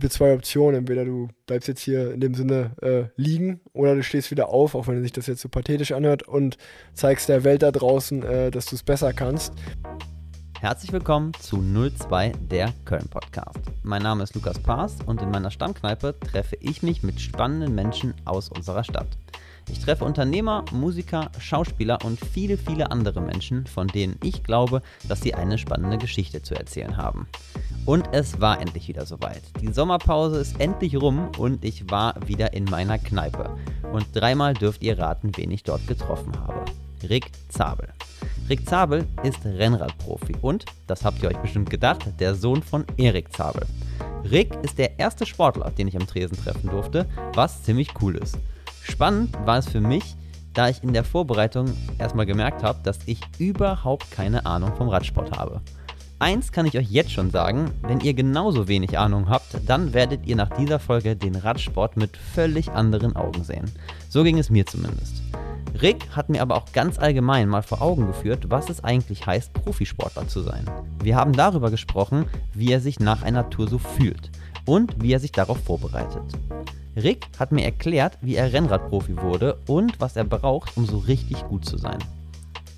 gibt es zwei Optionen. Entweder du bleibst jetzt hier in dem Sinne äh, liegen oder du stehst wieder auf, auch wenn sich das jetzt so pathetisch anhört, und zeigst der Welt da draußen, äh, dass du es besser kannst. Herzlich willkommen zu 02 der Köln Podcast. Mein Name ist Lukas Paas und in meiner Stammkneipe treffe ich mich mit spannenden Menschen aus unserer Stadt. Ich treffe Unternehmer, Musiker, Schauspieler und viele, viele andere Menschen, von denen ich glaube, dass sie eine spannende Geschichte zu erzählen haben. Und es war endlich wieder soweit. Die Sommerpause ist endlich rum und ich war wieder in meiner Kneipe. Und dreimal dürft ihr raten, wen ich dort getroffen habe. Rick Zabel. Rick Zabel ist Rennradprofi und, das habt ihr euch bestimmt gedacht, der Sohn von Erik Zabel. Rick ist der erste Sportler, den ich am Tresen treffen durfte, was ziemlich cool ist. Spannend war es für mich, da ich in der Vorbereitung erstmal gemerkt habe, dass ich überhaupt keine Ahnung vom Radsport habe. Eins kann ich euch jetzt schon sagen, wenn ihr genauso wenig Ahnung habt, dann werdet ihr nach dieser Folge den Radsport mit völlig anderen Augen sehen. So ging es mir zumindest. Rick hat mir aber auch ganz allgemein mal vor Augen geführt, was es eigentlich heißt, Profisportler zu sein. Wir haben darüber gesprochen, wie er sich nach einer Tour so fühlt und wie er sich darauf vorbereitet. Rick hat mir erklärt, wie er Rennradprofi wurde und was er braucht, um so richtig gut zu sein.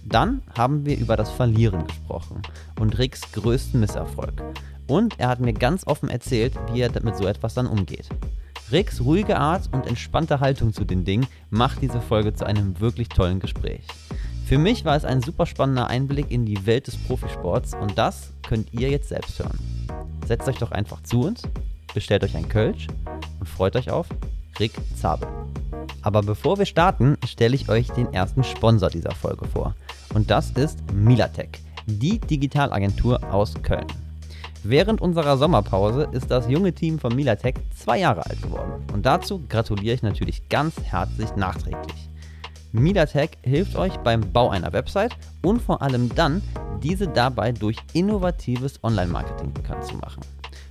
Dann haben wir über das Verlieren gesprochen und Ricks größten Misserfolg. Und er hat mir ganz offen erzählt, wie er mit so etwas dann umgeht. Ricks ruhige Art und entspannte Haltung zu den Dingen macht diese Folge zu einem wirklich tollen Gespräch. Für mich war es ein super spannender Einblick in die Welt des Profisports und das könnt ihr jetzt selbst hören. Setzt euch doch einfach zu uns bestellt euch ein Kölsch und freut euch auf Rick Zabel. Aber bevor wir starten, stelle ich euch den ersten Sponsor dieser Folge vor. Und das ist Milatech, die Digitalagentur aus Köln. Während unserer Sommerpause ist das junge Team von Milatech zwei Jahre alt geworden. Und dazu gratuliere ich natürlich ganz herzlich nachträglich. Milatech hilft euch beim Bau einer Website und vor allem dann, diese dabei durch innovatives Online-Marketing bekannt zu machen.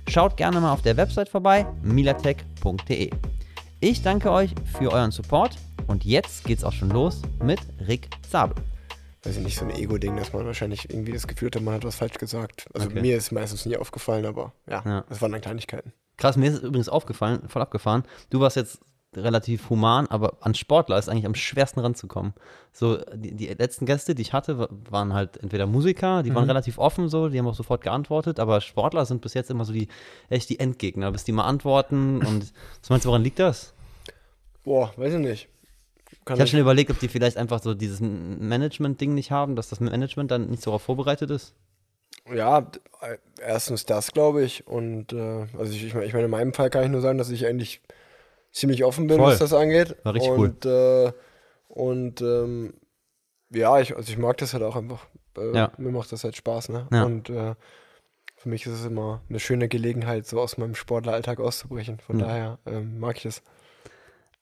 Schaut gerne mal auf der Website vorbei, milatech.de. Ich danke euch für euren Support und jetzt geht's auch schon los mit Rick Zabel. Weiß ich nicht, so ein Ego-Ding, dass man wahrscheinlich irgendwie das Gefühl hat, man hat was falsch gesagt. Also okay. mir ist meistens nie aufgefallen, aber ja, ja, das waren dann Kleinigkeiten. Krass, mir ist übrigens aufgefallen, voll abgefahren. Du warst jetzt relativ human, aber an Sportler ist eigentlich am schwersten ranzukommen. So, die, die letzten Gäste, die ich hatte, waren halt entweder Musiker, die mhm. waren relativ offen so, die haben auch sofort geantwortet, aber Sportler sind bis jetzt immer so die, echt die Endgegner, bis die mal antworten und was meinst du, woran liegt das? Boah, weiß ich nicht. Kann ich habe schon überlegt, ob die vielleicht einfach so dieses Management-Ding nicht haben, dass das Management dann nicht so darauf vorbereitet ist. Ja, erstens das, glaube ich. Und äh, also ich, ich meine, in meinem Fall kann ich nur sagen, dass ich eigentlich ziemlich offen bin, Voll. was das angeht. War richtig und, cool. Äh, und ähm, ja, ich, also ich mag das halt auch einfach. Äh, ja. Mir macht das halt Spaß, ne? Ja. Und äh, für mich ist es immer eine schöne Gelegenheit, so aus meinem Sportleralltag auszubrechen. Von ja. daher ähm, mag ich das.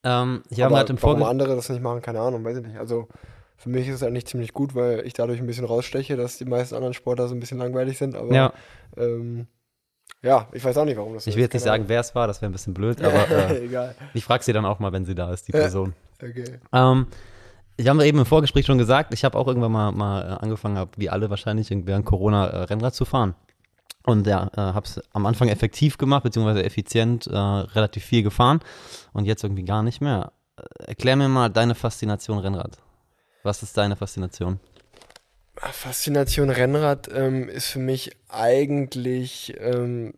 Ähm, habe halt im Warum andere das nicht machen, keine Ahnung, weiß ich nicht. Also für mich ist es eigentlich ziemlich gut, weil ich dadurch ein bisschen raussteche, dass die meisten anderen Sportler so ein bisschen langweilig sind. Aber ja. ähm, ja, ich weiß auch nicht, warum das so Ich will jetzt nicht sagen, wer es war, das wäre ein bisschen blöd, aber äh, Egal. ich frage sie dann auch mal, wenn sie da ist, die Person. okay. Ähm, ich habe eben im Vorgespräch schon gesagt, ich habe auch irgendwann mal, mal äh, angefangen, wie alle wahrscheinlich während Corona äh, Rennrad zu fahren. Und ja, äh, habe es am Anfang effektiv gemacht, beziehungsweise effizient, äh, relativ viel gefahren und jetzt irgendwie gar nicht mehr. Äh, erklär mir mal deine Faszination Rennrad. Was ist deine Faszination? Faszination Rennrad ähm, ist für mich eigentlich, ähm,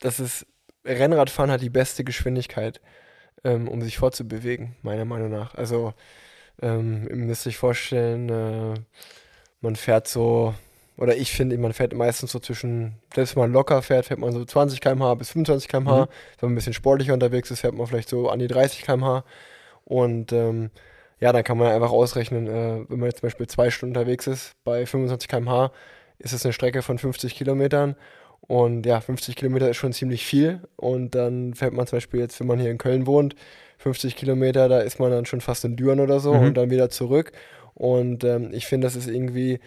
dass es Rennradfahren hat die beste Geschwindigkeit, ähm, um sich fortzubewegen, meiner Meinung nach. Also ähm, ihr müsst euch vorstellen, äh, man fährt so, oder ich finde, man fährt meistens so zwischen, selbst wenn man locker fährt, fährt man so 20 km/h bis 25 km/h. Mhm. Wenn man ein bisschen sportlicher unterwegs ist, fährt man vielleicht so an die 30 km/h. Und ähm, ja, dann kann man einfach ausrechnen, äh, wenn man jetzt zum Beispiel zwei Stunden unterwegs ist, bei 25 km/h ist es eine Strecke von 50 Kilometern. Und ja, 50 Kilometer ist schon ziemlich viel. Und dann fährt man zum Beispiel jetzt, wenn man hier in Köln wohnt, 50 Kilometer, da ist man dann schon fast in Düren oder so mhm. und dann wieder zurück. Und ähm, ich finde, das ist irgendwie,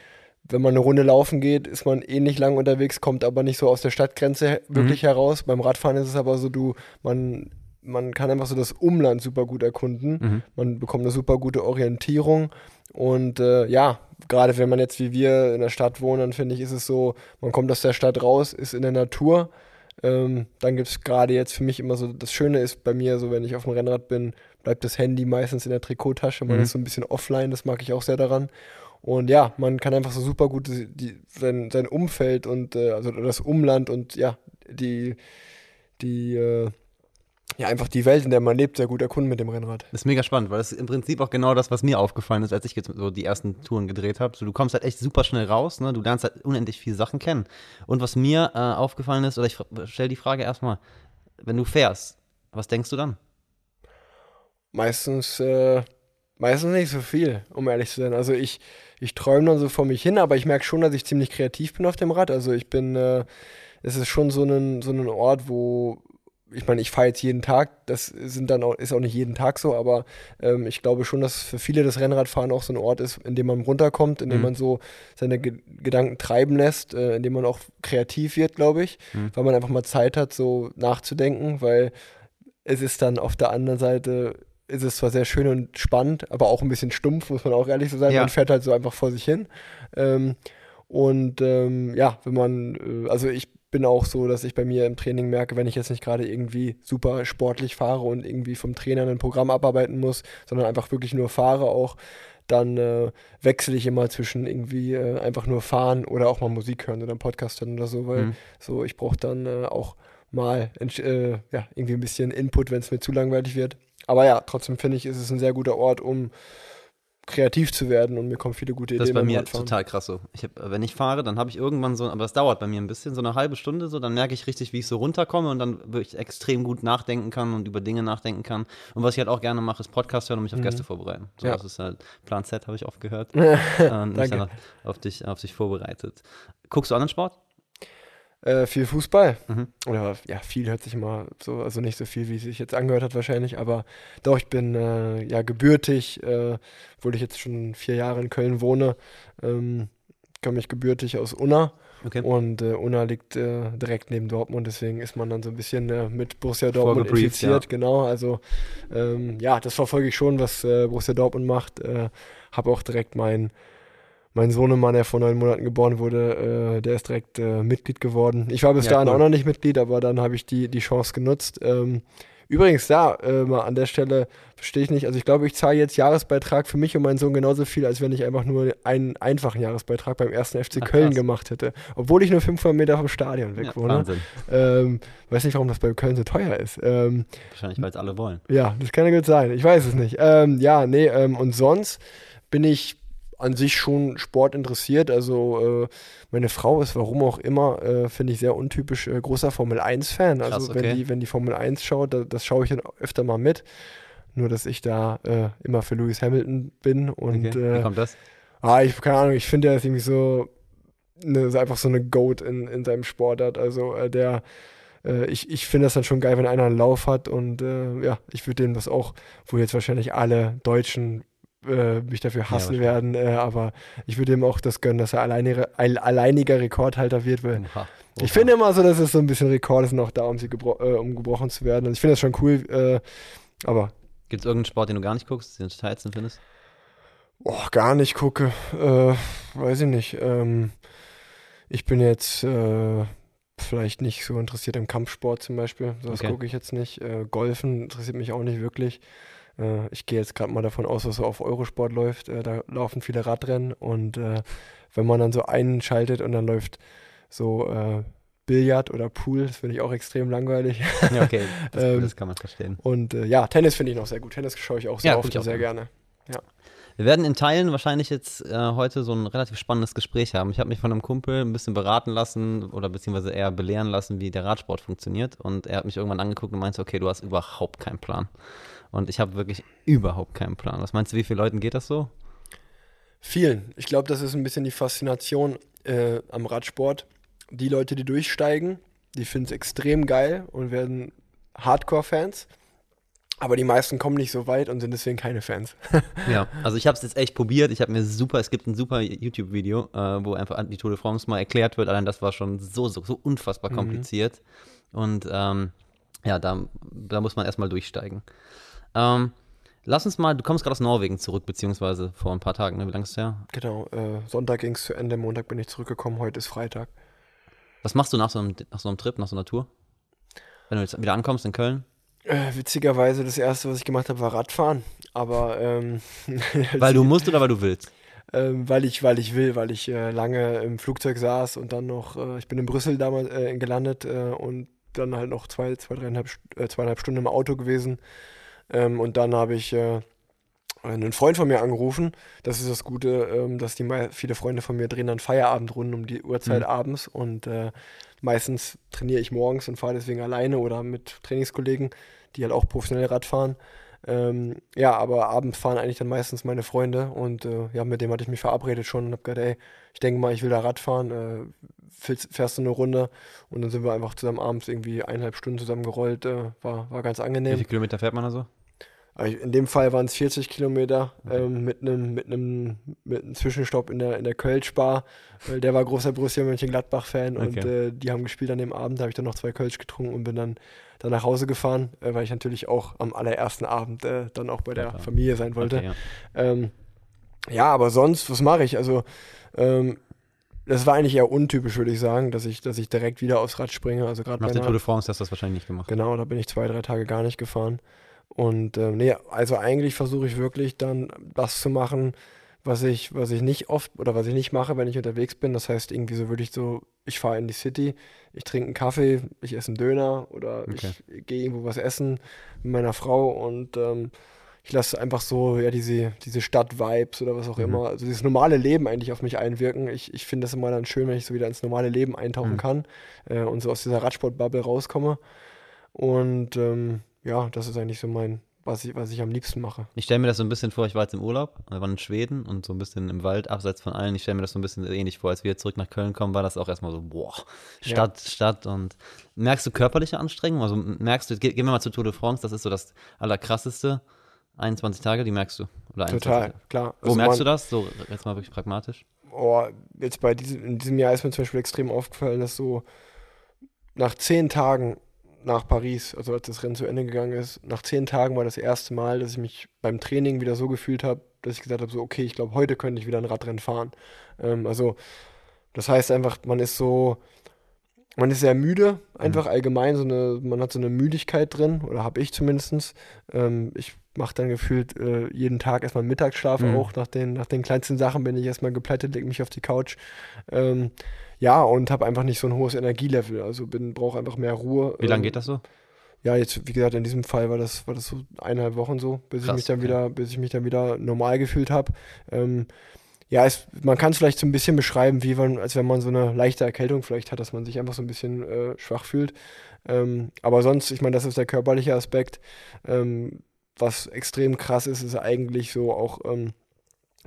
wenn man eine Runde laufen geht, ist man ähnlich lang unterwegs, kommt aber nicht so aus der Stadtgrenze wirklich mhm. heraus. Beim Radfahren ist es aber so, du, man man kann einfach so das Umland super gut erkunden. Mhm. Man bekommt eine super gute Orientierung. Und äh, ja, gerade wenn man jetzt wie wir in der Stadt wohnen, dann finde ich, ist es so, man kommt aus der Stadt raus, ist in der Natur, Ähm, dann gibt es gerade jetzt für mich immer so, das Schöne ist bei mir, so wenn ich auf dem Rennrad bin, bleibt das Handy meistens in der Trikottasche, man Mhm. ist so ein bisschen offline, das mag ich auch sehr daran. Und ja, man kann einfach so super gut die, sein, sein Umfeld und äh, also das Umland und ja, die, die, äh, ja, einfach die Welt, in der man lebt, sehr gut erkunden mit dem Rennrad. Das ist mega spannend, weil das ist im Prinzip auch genau das, was mir aufgefallen ist, als ich jetzt so die ersten Touren gedreht habe. So, du kommst halt echt super schnell raus, ne? du lernst halt unendlich viele Sachen kennen. Und was mir äh, aufgefallen ist, oder ich stelle die Frage erstmal, wenn du fährst, was denkst du dann? Meistens, äh, meistens nicht so viel, um ehrlich zu sein. Also ich, ich träume dann so vor mich hin, aber ich merke schon, dass ich ziemlich kreativ bin auf dem Rad. Also ich bin, äh, es ist schon so ein, so ein Ort, wo, ich meine, ich fahre jetzt jeden Tag, das sind dann auch, ist auch nicht jeden Tag so, aber ähm, ich glaube schon, dass für viele das Rennradfahren auch so ein Ort ist, in dem man runterkommt, in dem Mhm. man so seine Ge Gedanken treiben lässt, äh, in dem man auch kreativ wird, glaube ich, Mhm. weil man einfach mal Zeit hat, so nachzudenken, weil es ist dann auf der anderen Seite, ist es zwar sehr schön und spannend, aber auch ein bisschen stumpf, muss man auch ehrlich so sein. Ja. Man fährt halt so einfach vor sich hin. Ähm, und ähm, ja, wenn man, äh, also ich bin auch so, dass ich bei mir im Training merke, wenn ich jetzt nicht gerade irgendwie super sportlich fahre und irgendwie vom Trainer ein Programm abarbeiten muss, sondern einfach wirklich nur fahre auch, dann äh, wechsle ich immer zwischen irgendwie äh, einfach nur fahren oder auch mal Musik hören oder einen Podcast hören oder so, weil Mhm. so ich brauche dann äh, auch mal äh, ja, irgendwie ein bisschen Input, wenn es mir zu langweilig wird. Aber ja, trotzdem finde ich, ist es ein sehr guter Ort, um kreativ zu werden und mir kommen viele gute Ideen. Das ist bei mir Radfahren. total krass so. Ich hab, wenn ich fahre, dann habe ich irgendwann so, aber das dauert bei mir ein bisschen, so eine halbe Stunde so, dann merke ich richtig, wie ich so runterkomme und dann wirklich extrem gut nachdenken kann und über Dinge nachdenken kann. Und was ich halt auch gerne mache, ist Podcast hören und mich auf Gäste vorbereiten. So, Mhm. Ja. das ist halt Plan Z, habe ich oft gehört. und mich dann auf, auf, dich, auf dich vorbereitet. Guckst du anderen Sport? Äh, viel Fußball. Mhm. Oder ja, viel hört sich immer so, also nicht so viel, wie es sich jetzt angehört hat wahrscheinlich, aber doch, ich bin äh, ja gebürtig, äh, obwohl ich jetzt schon vier Jahre in Köln wohne, ähm, komme ich gebürtig aus Unna Okay. und äh, Unna liegt äh, direkt neben Dortmund, deswegen ist man dann so ein bisschen äh, mit Borussia Dortmund infiziert, ja. genau, also ähm, ja, das verfolge ich schon, was äh, Borussia Dortmund macht, äh, habe auch direkt mein mein Sohnemann, der vor neun Monaten geboren wurde, äh, der ist direkt äh, Mitglied geworden. Ich war bis Ja, dahin cool. auch noch nicht Mitglied, aber dann habe ich die, die Chance genutzt. Ähm, übrigens, da, äh, mal an der Stelle verstehe ich nicht. Also ich glaube, ich zahle jetzt Jahresbeitrag für mich und meinen Sohn genauso viel, als wenn ich einfach nur einen einfachen Jahresbeitrag beim ersten FC Ach, Köln krass. gemacht hätte. Obwohl ich nur 500 Meter vom Stadion weg Ja, wohne. Wahnsinn. Ähm, weiß nicht, warum das bei Köln so teuer ist. Ähm, Wahrscheinlich, weil es alle wollen. ja, das kann ja gut sein. Ich weiß es nicht. Ähm, ja, nee, ähm, und sonst bin ich an sich schon Sport interessiert. Also äh, meine Frau ist, warum auch immer, äh, finde ich sehr untypisch, äh, großer Formel 1-Fan. Also okay. wenn, die, wenn die Formel 1 schaut, da, das schaue ich dann öfter mal mit. Nur, dass ich da äh, immer für Lewis Hamilton bin. Und Okay. Wie äh, kommt das? ah, ich keine Ahnung, ich finde, er ist irgendwie so, ne, so einfach so eine Goat in, in seinem Sportart. Also äh, der ich, ich finde das dann schon geil, wenn einer einen Lauf hat und äh, ja, ich würde dem das auch, wo jetzt wahrscheinlich alle Deutschen äh, mich dafür hassen werden, äh, aber ich würde ihm auch das gönnen, dass er alleiniger, ein alleiniger Rekordhalter wird, weil Oha. ich Oha. finde immer so, dass es so ein bisschen Rekorde sind auch da, um sie gebro äh, um gebrochen zu werden. Also ich finde das schon cool, äh, aber Gibt es irgendeinen Sport, den du gar nicht guckst, den du total ätzend findest? oh, gar nicht gucke, äh, weiß ich nicht. Ähm, ich bin jetzt vielleicht nicht so interessiert im Kampfsport zum Beispiel. So, Das Okay. gucke ich jetzt nicht. Golfen interessiert mich auch nicht wirklich. Äh, ich gehe jetzt gerade mal davon aus, was so auf Eurosport läuft. Äh, da laufen viele Radrennen und äh, wenn man dann so einschaltet und dann läuft so äh, Billard oder Pool, das finde ich auch extrem langweilig. Ja, okay. Das, Ähm, das kann man verstehen. Und äh, ja, Tennis finde ich noch sehr gut. Tennis schaue ich auch sehr Ja, oft und sehr gerne. gerne. Wir werden in Teilen wahrscheinlich jetzt äh, heute so ein relativ spannendes Gespräch haben. Ich habe mich von einem Kumpel ein bisschen beraten lassen oder beziehungsweise eher belehren lassen, wie der Radsport funktioniert. Und er hat mich irgendwann angeguckt und meinte, okay, du hast überhaupt keinen Plan. Und ich habe wirklich überhaupt keinen Plan. Was meinst du, wie vielen Leuten geht das so? Vielen. Ich glaube, das ist ein bisschen die Faszination äh, am Radsport. Die Leute, die durchsteigen, die finden es extrem geil und werden Hardcore-Fans. Aber die meisten kommen nicht so weit und sind deswegen keine Fans. Ja, also ich habe es jetzt echt probiert. Ich habe mir super, es gibt ein super YouTube-Video, äh, wo einfach die Tour de France mal erklärt wird. Allein das war schon so, so, so unfassbar Mhm. kompliziert. Und ähm, ja, da, da muss man erstmal durchsteigen. Ähm, lass uns mal, du kommst gerade aus Norwegen zurück, beziehungsweise vor ein paar Tagen, ne? Wie lange ist es her? Genau, äh, Sonntag ging es zu Ende, Montag bin ich zurückgekommen, heute ist Freitag. Was machst du nach so einem, nach so einem Trip, nach so einer Tour? Wenn du jetzt wieder ankommst in Köln? Äh, witzigerweise, das erste, was ich gemacht habe, war Radfahren. Aber ähm, Weil du musst oder weil du willst? ähm, weil ich, weil ich will, weil ich äh, lange im Flugzeug saß und dann noch, äh, ich bin in Brüssel damals äh, gelandet äh, und dann halt noch zwei, zwei, dreieinhalb, äh, zweieinhalb Stunden im Auto gewesen. Ähm, und dann habe ich äh, einen Freund von mir angerufen. Das ist das Gute, ähm, dass die viele Freunde von mir drehen dann Feierabendrunden um die Uhrzeit Mhm. abends und äh, meistens trainiere ich morgens und fahre deswegen alleine oder mit Trainingskollegen, die halt auch professionell Rad fahren. Ähm, ja, aber abends fahren eigentlich dann meistens meine Freunde und äh, ja, mit dem hatte ich mich verabredet schon und habe gesagt, ey, ich denke mal, ich will da Rad fahren, äh, fährst du eine Runde und dann sind wir einfach zusammen abends irgendwie eineinhalb Stunden zusammen gerollt, äh, war, war ganz Wie angenehm. viele Kilometer fährt man da so? In dem Fall waren es 40 Kilometer ähm, mit einem mit einem mit einem Zwischenstopp in der in der Kölsch-Bar, weil der war großer Borussia Mönchengladbach-Fan und Okay. äh, die haben gespielt an dem Abend. Da habe ich dann noch zwei Kölsch getrunken und bin dann dann nach Hause gefahren, äh, weil ich natürlich auch am allerersten Abend äh, dann auch bei Ja, der klar. Familie sein wollte. Okay, ja. Ähm, ja, aber sonst, was mache ich? Also, ähm, das war eigentlich eher untypisch, würde ich sagen, dass ich, dass ich direkt wieder aufs Rad springe. Also gerade Nach der Tour de France hast du das wahrscheinlich nicht gemacht. Genau, da bin ich zwei, drei Tage gar nicht gefahren. Und ähm, nee, also eigentlich versuche ich wirklich dann das zu machen, was ich, was ich nicht oft oder was ich nicht mache, wenn ich unterwegs bin. Das heißt, irgendwie so würde ich so, ich fahre in die City, ich trinke einen Kaffee, ich esse einen Döner oder Okay. ich gehe irgendwo was essen mit meiner Frau und ähm, ich lasse einfach so, ja, diese, diese Stadt-Vibes oder was auch Mhm. immer, also dieses normale Leben eigentlich auf mich einwirken. Ich, ich finde das immer dann schön, wenn ich so wieder ins normale Leben eintauchen Mhm. kann äh, und so aus dieser Radsport-Bubble rauskomme. Und ähm, ja, das ist eigentlich so mein, was ich, was ich am liebsten mache. Ich stelle mir das so ein bisschen vor, ich war jetzt im Urlaub, wir waren in Schweden und so ein bisschen im Wald, abseits von allen. Ich stelle mir das so ein bisschen ähnlich vor, als wir zurück nach Köln kommen, war das auch erstmal so, boah, Stadt, Stadt und merkst du körperliche Anstrengung? Also merkst du, ge gehen wir mal zur Tour de France, das ist so das allerkrasseste, 21 Tage, die merkst du? Oder 21 Total, Tage. klar. Wo Also merkst man- du das? So, jetzt mal wirklich pragmatisch. Oh, jetzt bei diesem, in diesem Jahr ist mir zum Beispiel extrem aufgefallen, dass so nach zehn Tagen nach Paris, also als das Rennen zu Ende gegangen ist, nach zehn Tagen war das erste Mal, dass ich mich beim Training wieder so gefühlt habe, dass ich gesagt habe, so, okay, ich glaube, heute könnte ich wieder ein Radrennen fahren. Ähm, also, das heißt einfach, man ist so, man ist sehr müde, einfach allgemein, so eine, man hat so eine Müdigkeit drin, oder habe ich zumindest. Ähm, ich mache dann gefühlt äh, jeden Tag erstmal Mittagsschlaf Mhm. auch. Nach den, nach den kleinsten Sachen bin ich erstmal geplättet, lege mich auf die Couch. Ähm, ja, und habe einfach nicht so ein hohes Energielevel. Also bin brauche einfach mehr Ruhe. Wie lange Ähm, geht das so? Ja, jetzt, wie gesagt, in diesem Fall war das, war das so eineinhalb Wochen so, bis ich Krass, mich dann okay. wieder, bis ich mich dann wieder normal gefühlt habe. Ähm, ja, es, man kann es vielleicht so ein bisschen beschreiben, wie man, als wenn man so eine leichte Erkältung vielleicht hat, dass man sich einfach so ein bisschen äh, schwach fühlt. Ähm, aber sonst, ich meine, das ist der körperliche Aspekt. Ähm, was extrem krass ist, ist eigentlich so auch ähm,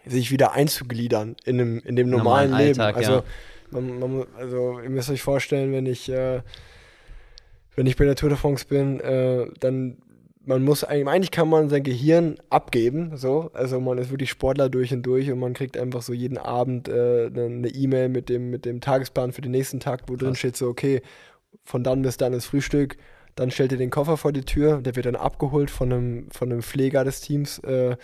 sich wieder einzugliedern in dem, in dem normalen, Normalen Leben. Alltag, also, ja. Man, man, also ihr müsst euch vorstellen, wenn ich, äh, wenn ich bei der Tour de France bin, äh, dann man muss eigentlich, eigentlich kann man sein Gehirn abgeben, so. Also man ist wirklich Sportler durch und durch und man kriegt einfach so jeden Abend äh, eine eine E-Mail mit dem, mit dem Tagesplan für den nächsten Tag, wo drin Krass. steht so, okay, von dann bis dann ist Frühstück, dann stellt ihr den Koffer vor die Tür, der wird dann abgeholt von einem, von einem Pfleger des Teams äh,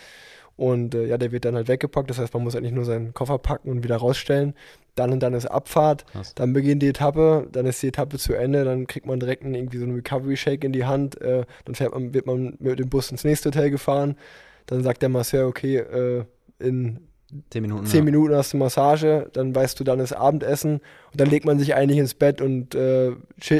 und äh, ja, der wird dann halt weggepackt, das heißt, man muss eigentlich nur seinen Koffer packen und wieder rausstellen. Dann und dann ist Abfahrt, Krass. dann beginnt die Etappe, dann ist die Etappe zu Ende, dann kriegt man direkt einen, irgendwie so einen Recovery-Shake in die Hand, äh, dann fährt man, wird man mit dem Bus ins nächste Hotel gefahren, dann sagt der Masseur, okay, äh, in Zehn Minuten. zehn. Minuten hast du Massage, dann weißt du, dann ist Abendessen und dann legt man sich eigentlich ins Bett und äh,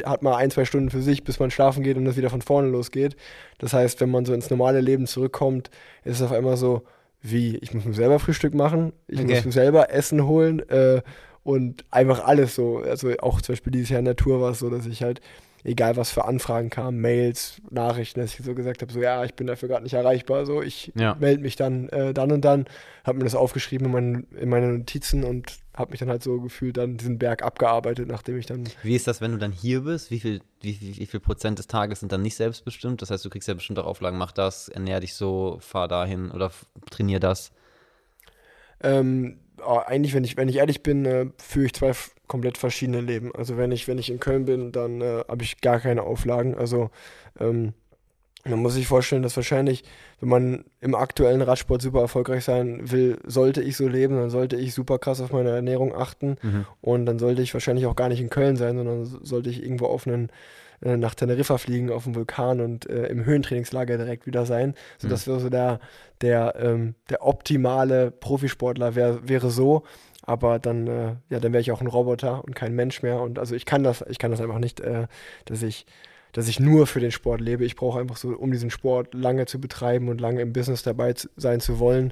hat mal ein, zwei Stunden für sich, bis man schlafen geht und es wieder von vorne losgeht. Das heißt, wenn man so ins normale Leben zurückkommt, ist es auf einmal so, wie, ich muss mir selber Frühstück machen, ich Okay. muss mir selber Essen holen äh, und einfach alles so. Also auch zum Beispiel dieses Jahr in der Tour war es so, dass ich halt, egal was für Anfragen kamen, Mails, Nachrichten, dass ich so gesagt habe, so ja, ich bin dafür gerade nicht erreichbar, so ich Ja. melde mich dann äh, dann und dann, habe mir das aufgeschrieben in, meinen, in meine Notizen und habe mich dann halt so gefühlt dann diesen Berg abgearbeitet, nachdem ich dann Wie ist das, wenn du dann hier bist? Wie viel, wie, wie, wie viel Prozent des Tages sind dann nicht selbstbestimmt? Das heißt, du kriegst ja bestimmt auch Auflagen, mach das, ernähr dich so, fahr dahin oder trainier das. Ähm, oh, eigentlich, wenn ich, wenn ich ehrlich bin, äh, führe ich zwei komplett verschiedene Leben. Also wenn ich, wenn ich in Köln bin, dann äh, habe ich gar keine Auflagen. Also ähm, man muss sich vorstellen, dass wahrscheinlich, wenn man im aktuellen Radsport super erfolgreich sein will, sollte ich so leben, dann sollte ich super krass auf meine Ernährung achten Mhm. und dann sollte ich wahrscheinlich auch gar nicht in Köln sein, sondern sollte ich irgendwo auf einen äh, nach Teneriffa fliegen auf dem Vulkan und äh, im Höhentrainingslager direkt wieder sein. So, mhm. das wäre so der, der, ähm, der optimale Profisportler wär, wäre so. Aber dann, äh, ja, dann wäre ich auch ein Roboter und kein Mensch mehr. Und also ich kann das, ich kann das einfach nicht, äh, dass ich dass ich nur für den Sport lebe. Ich brauche einfach so, um diesen Sport lange zu betreiben und lange im Business dabei sein zu wollen,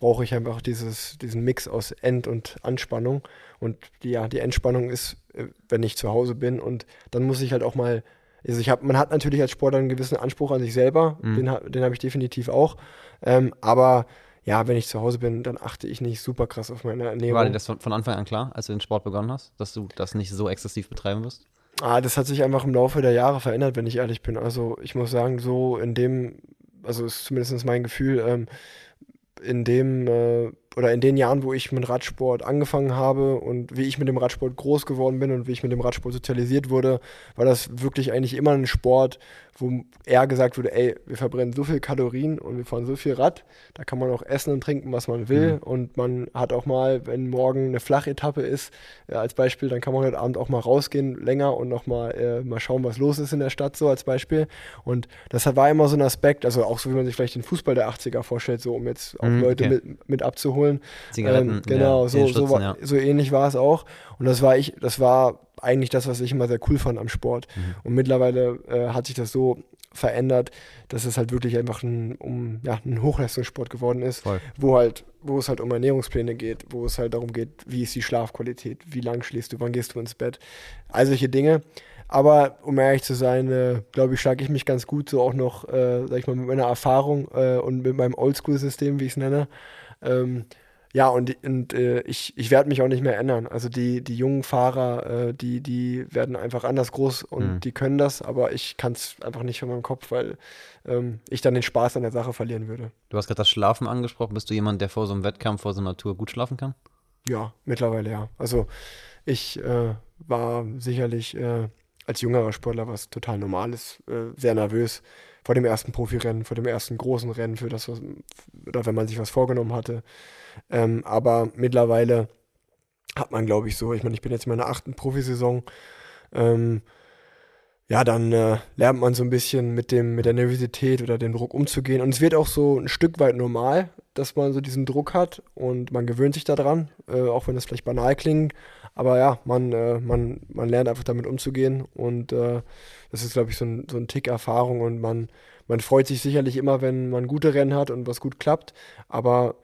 brauche ich einfach dieses, diesen Mix aus End- und Anspannung. Und die, ja, die Entspannung ist, äh, wenn ich zu Hause bin. Und dann muss ich halt auch mal, also ich habe, man hat natürlich als Sportler einen gewissen Anspruch an sich selber, mhm. den, den habe ich definitiv auch. Ähm, aber ja, wenn ich zu Hause bin, dann achte ich nicht super krass auf meine Ernährung. War dir das von Anfang an klar, als du den Sport begonnen hast, dass du das nicht so exzessiv betreiben wirst? Ah, das hat sich einfach im Laufe der Jahre verändert, wenn ich ehrlich bin. Also ich muss sagen, so in dem, also ist zumindest mein Gefühl, ähm, in dem äh, oder in den Jahren, wo ich mit Radsport angefangen habe und wie ich mit dem Radsport groß geworden bin und wie ich mit dem Radsport sozialisiert wurde, war das wirklich eigentlich immer ein Sport, wo eher gesagt wurde, ey, wir verbrennen so viel Kalorien und wir fahren so viel Rad, da kann man auch essen und trinken, was man will. Mhm. Und man hat auch mal, wenn morgen eine Flachetappe ist, äh, als Beispiel, dann kann man heute Abend auch mal rausgehen länger und noch mal, äh, mal schauen, was los ist in der Stadt, so als Beispiel. Und das war immer so ein Aspekt, also auch so, wie man sich vielleicht den Fußball der 80er vorstellt, so um jetzt auch mhm, Leute okay. mit, mit abzuholen. Zigaretten, ähm, genau, ja, so, so, ja. so ähnlich war es auch. Und das war ich, das war eigentlich das, was ich immer sehr cool fand am Sport. Mhm. Und mittlerweile äh, hat sich das so verändert, dass es halt wirklich einfach ein, um, ja, ein Hochleistungssport geworden ist, Voll. wo halt, wo es halt um Ernährungspläne geht, wo es halt darum geht, wie ist die Schlafqualität, wie lang schläfst du, wann gehst du ins Bett, all solche Dinge. Aber um ehrlich zu sein, äh, glaube ich, schlage ich mich ganz gut so auch noch, äh, sag ich mal, mit meiner Erfahrung äh, und mit meinem Oldschool-System, wie ich es nenne, ähm, ja, und, und äh, ich, ich werde mich auch nicht mehr ändern. Also die, die jungen Fahrer, äh, die, die werden einfach anders groß und mhm. die können das, aber ich kann es einfach nicht von meinem Kopf, weil ähm, ich dann den Spaß an der Sache verlieren würde. Du hast gerade das Schlafen angesprochen. Bist du jemand, der vor so einem Wettkampf, vor so einer Tour gut schlafen kann? Ja, mittlerweile ja. Also ich äh, war sicherlich äh, als jüngerer Sportler, was total normal ist, äh, sehr nervös vor dem ersten Profirennen, vor dem ersten großen Rennen, für das, was, oder wenn man sich was vorgenommen hatte. Ähm, aber mittlerweile hat man, glaube ich, so, ich meine, ich bin jetzt in meiner achten Profisaison. Ähm, ja, dann äh, lernt man so ein bisschen mit dem, mit der Nervosität oder dem Druck umzugehen. Und es wird auch so ein Stück weit normal, dass man so diesen Druck hat und man gewöhnt sich daran, äh, auch wenn das vielleicht banal klingt. Aber ja, man, äh, man, man lernt einfach damit umzugehen und äh, das ist, glaube ich, so ein, so ein Tick Erfahrung und man, man freut sich sicherlich immer, wenn man gute Rennen hat und was gut klappt. Aber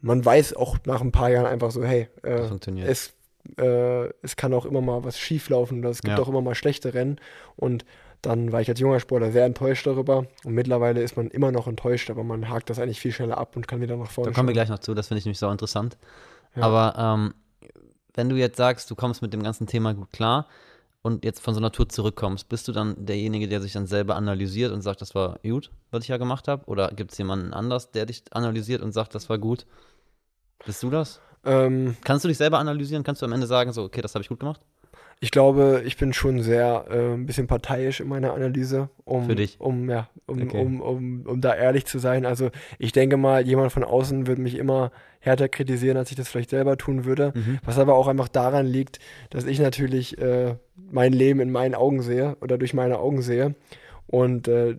man weiß auch nach ein paar Jahren einfach so, hey, äh, es, äh, es kann auch immer mal was schief laufen oder es gibt ja. auch immer mal schlechte Rennen. Und dann war ich als junger Sportler sehr enttäuscht darüber. Und mittlerweile ist man immer noch enttäuscht, aber man hakt das eigentlich viel schneller ab und kann wieder nach vorne. Da kommen wir gleich noch zu, das finde ich nämlich so interessant. Ja. Aber ähm, wenn du jetzt sagst, du kommst mit dem ganzen Thema gut klar und jetzt von so einer Tour zurückkommst, bist du dann derjenige, der sich dann selber analysiert und sagt, das war gut, was ich ja gemacht habe? Oder gibt es jemanden anders, der dich analysiert und sagt, das war gut? Bist du das? Ähm, Kannst du dich selber analysieren? Kannst du am Ende sagen, so, okay, das habe ich gut gemacht? Ich glaube, ich bin schon sehr äh, ein bisschen parteiisch in meiner Analyse, um, Für dich. um, ja, um, okay. um, um, um da ehrlich zu sein. Also ich denke mal, jemand von außen wird mich immer härter kritisieren, als ich das vielleicht selber tun würde. Mhm. Was aber auch einfach daran liegt, dass ich natürlich äh, mein Leben in meinen Augen sehe oder durch meine Augen sehe. Und äh,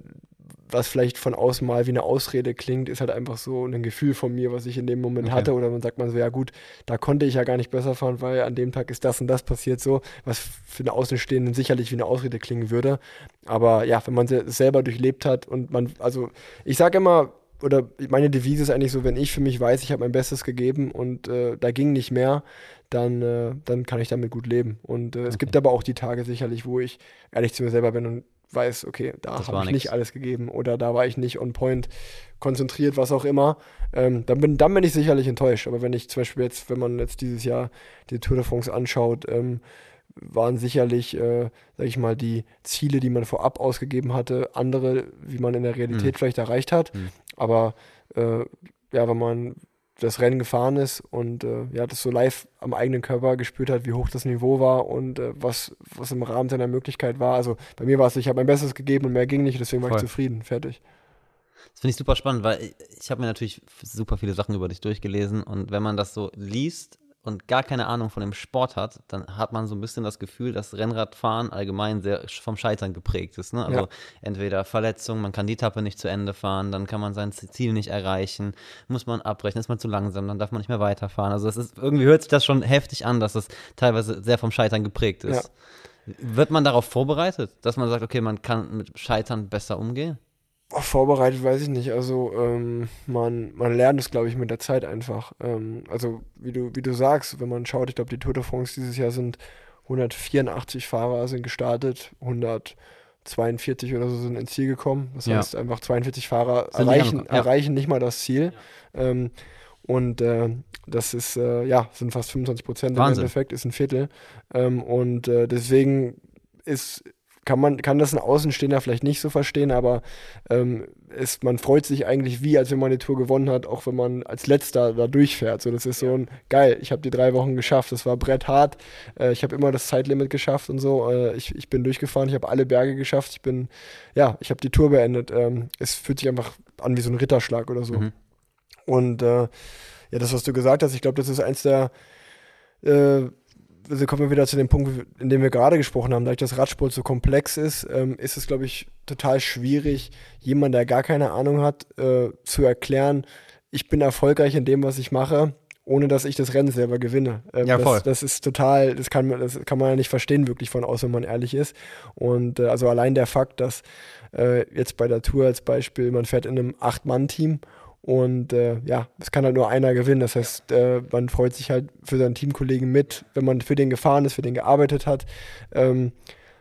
was vielleicht von außen mal wie eine Ausrede klingt, ist halt einfach so ein Gefühl von mir, was ich in dem Moment okay. hatte. Oder man sagt man so, ja gut, da konnte ich ja gar nicht besser fahren, weil an dem Tag ist das und das passiert so, was für einen Außenstehenden sicherlich wie eine Ausrede klingen würde. Aber ja, wenn man es selber durchlebt hat und man, also ich sage immer, oder meine Devise ist eigentlich so, wenn ich für mich weiß, ich habe mein Bestes gegeben und äh, da ging nicht mehr, dann, äh, dann kann ich damit gut leben. Und äh, okay. es gibt aber auch die Tage sicherlich, wo ich ehrlich zu mir selber bin und weiß, okay, da habe ich nix. nicht alles gegeben oder da war ich nicht on point konzentriert, was auch immer, ähm, dann, bin, dann bin ich sicherlich enttäuscht. Aber wenn ich zum Beispiel jetzt, wenn man jetzt dieses Jahr die Tour de France anschaut, ähm, waren sicherlich, äh, sag ich mal, die Ziele, die man vorab ausgegeben hatte, andere, wie man in der Realität mhm. vielleicht erreicht hat. Mhm. Aber äh, ja, wenn man das Rennen gefahren ist und äh, ja, das so live am eigenen Körper gespürt hat, wie hoch das Niveau war und äh, was, was im Rahmen seiner Möglichkeit war. Also bei mir war es, ich habe mein Bestes gegeben und mehr ging nicht, deswegen Voll. war ich zufrieden, fertig. Das finde ich super spannend, weil ich, ich habe mir natürlich super viele Sachen über dich durchgelesen und wenn man das so liest, und gar keine Ahnung von dem Sport hat, dann hat man so ein bisschen das Gefühl, dass Rennradfahren allgemein sehr vom Scheitern geprägt ist. Ne? Also ja. entweder Verletzung, man kann die Etappe nicht zu Ende fahren, dann kann man sein Ziel nicht erreichen, muss man abbrechen, ist man zu langsam, dann darf man nicht mehr weiterfahren. Also es ist irgendwie hört sich das schon heftig an, dass es teilweise sehr vom Scheitern geprägt ist. Ja. Wird man darauf vorbereitet, dass man sagt, okay, man kann mit Scheitern besser umgehen? Vorbereitet weiß ich nicht. Also ähm, man, man lernt es, glaube ich, mit der Zeit einfach. Ähm, also wie du, wie du sagst, wenn man schaut, ich glaube, die Tour de France dieses Jahr sind 184 Fahrer sind gestartet, 142 oder so sind ins Ziel gekommen. Das ja. heißt, einfach 42 Fahrer erreichen, nicht, ja. erreichen nicht mal das Ziel. Ja. Ähm, und äh, das ist, äh, ja, sind fast 25 Prozent im Endeffekt, ist ein Viertel. Ähm, und äh, deswegen ist kann man kann das ein Außenstehender vielleicht nicht so verstehen, aber ähm, ist, man freut sich eigentlich wie, als wenn man die Tour gewonnen hat, auch wenn man als Letzter da durchfährt. So, das ist so ein geil. Ich habe die drei Wochen geschafft. Das war bretthart. Äh, ich habe immer das Zeitlimit geschafft und so. Äh, ich, ich bin durchgefahren. Ich habe alle Berge geschafft. Ich bin, ja, ich habe die Tour beendet. Ähm, es fühlt sich einfach an wie so ein Ritterschlag oder so. Mhm. Und äh, ja, das, was du gesagt hast, ich glaube, das ist eins der äh, also kommen wir wieder zu dem Punkt, in dem wir gerade gesprochen haben, dadurch, dass Radsport so komplex ist, ähm, ist es, glaube ich, total schwierig, jemand, der gar keine Ahnung hat, äh, zu erklären, ich bin erfolgreich in dem, was ich mache, ohne dass ich das Rennen selber gewinne. Ähm, ja, voll. Das, das, ist total, das kann, das kann man ja nicht verstehen, wirklich von außen, wenn man ehrlich ist. Und äh, also allein der Fakt, dass äh, jetzt bei der Tour als Beispiel, man fährt in einem Acht-Mann-Team und äh, ja, es kann halt nur einer gewinnen. Das heißt, äh, man freut sich halt für seinen Teamkollegen mit, wenn man für den gefahren ist, für den gearbeitet hat. Ähm,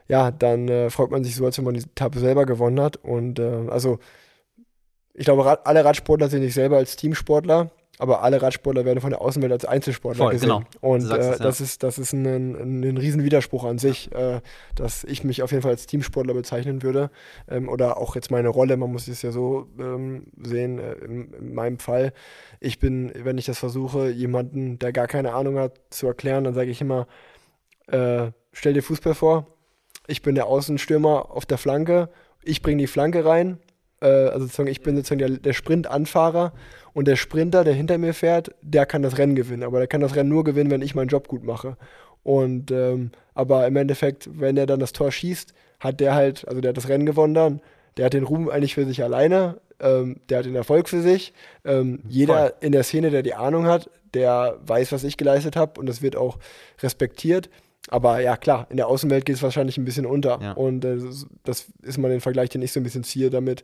ja, dann äh, freut man sich so, als wenn man die Etappe selber gewonnen hat. Und äh, also, ich glaube, alle Radsportler sehen sich selber als Teamsportler aber alle Radsportler werden von der Außenwelt als Einzelsportler Voll, gesehen. Genau. Und äh, es, ja. das ist, das ist ein, ein, ein Riesenwiderspruch an sich, ja. äh, dass ich mich auf jeden Fall als Teamsportler bezeichnen würde. Ähm, oder auch jetzt meine Rolle, man muss es ja so ähm, sehen, äh, in, in, meinem Fall. Ich bin, wenn ich das versuche, jemanden, der gar keine Ahnung hat, zu erklären, dann sage ich immer, äh, stell dir Fußball vor, ich bin der Außenstürmer auf der Flanke, ich bringe die Flanke rein, äh, also sozusagen, ich bin sozusagen der, der Sprintanfahrer und der Sprinter, der hinter mir fährt, der kann das Rennen gewinnen. Aber der kann das Rennen nur gewinnen, wenn ich meinen Job gut mache. Und ähm, aber im Endeffekt, wenn er dann das Tor schießt, hat der halt, also der hat das Rennen gewonnen dann, der hat den Ruhm eigentlich für sich alleine, ähm, der hat den Erfolg für sich. Ähm, jeder in der Szene, der die Ahnung hat, der weiß, was ich geleistet habe und das wird auch respektiert. Aber ja, klar, in der Außenwelt geht es wahrscheinlich ein bisschen unter. Ja. Und äh, das ist mal den Vergleich, den ich so ein bisschen ziehe, damit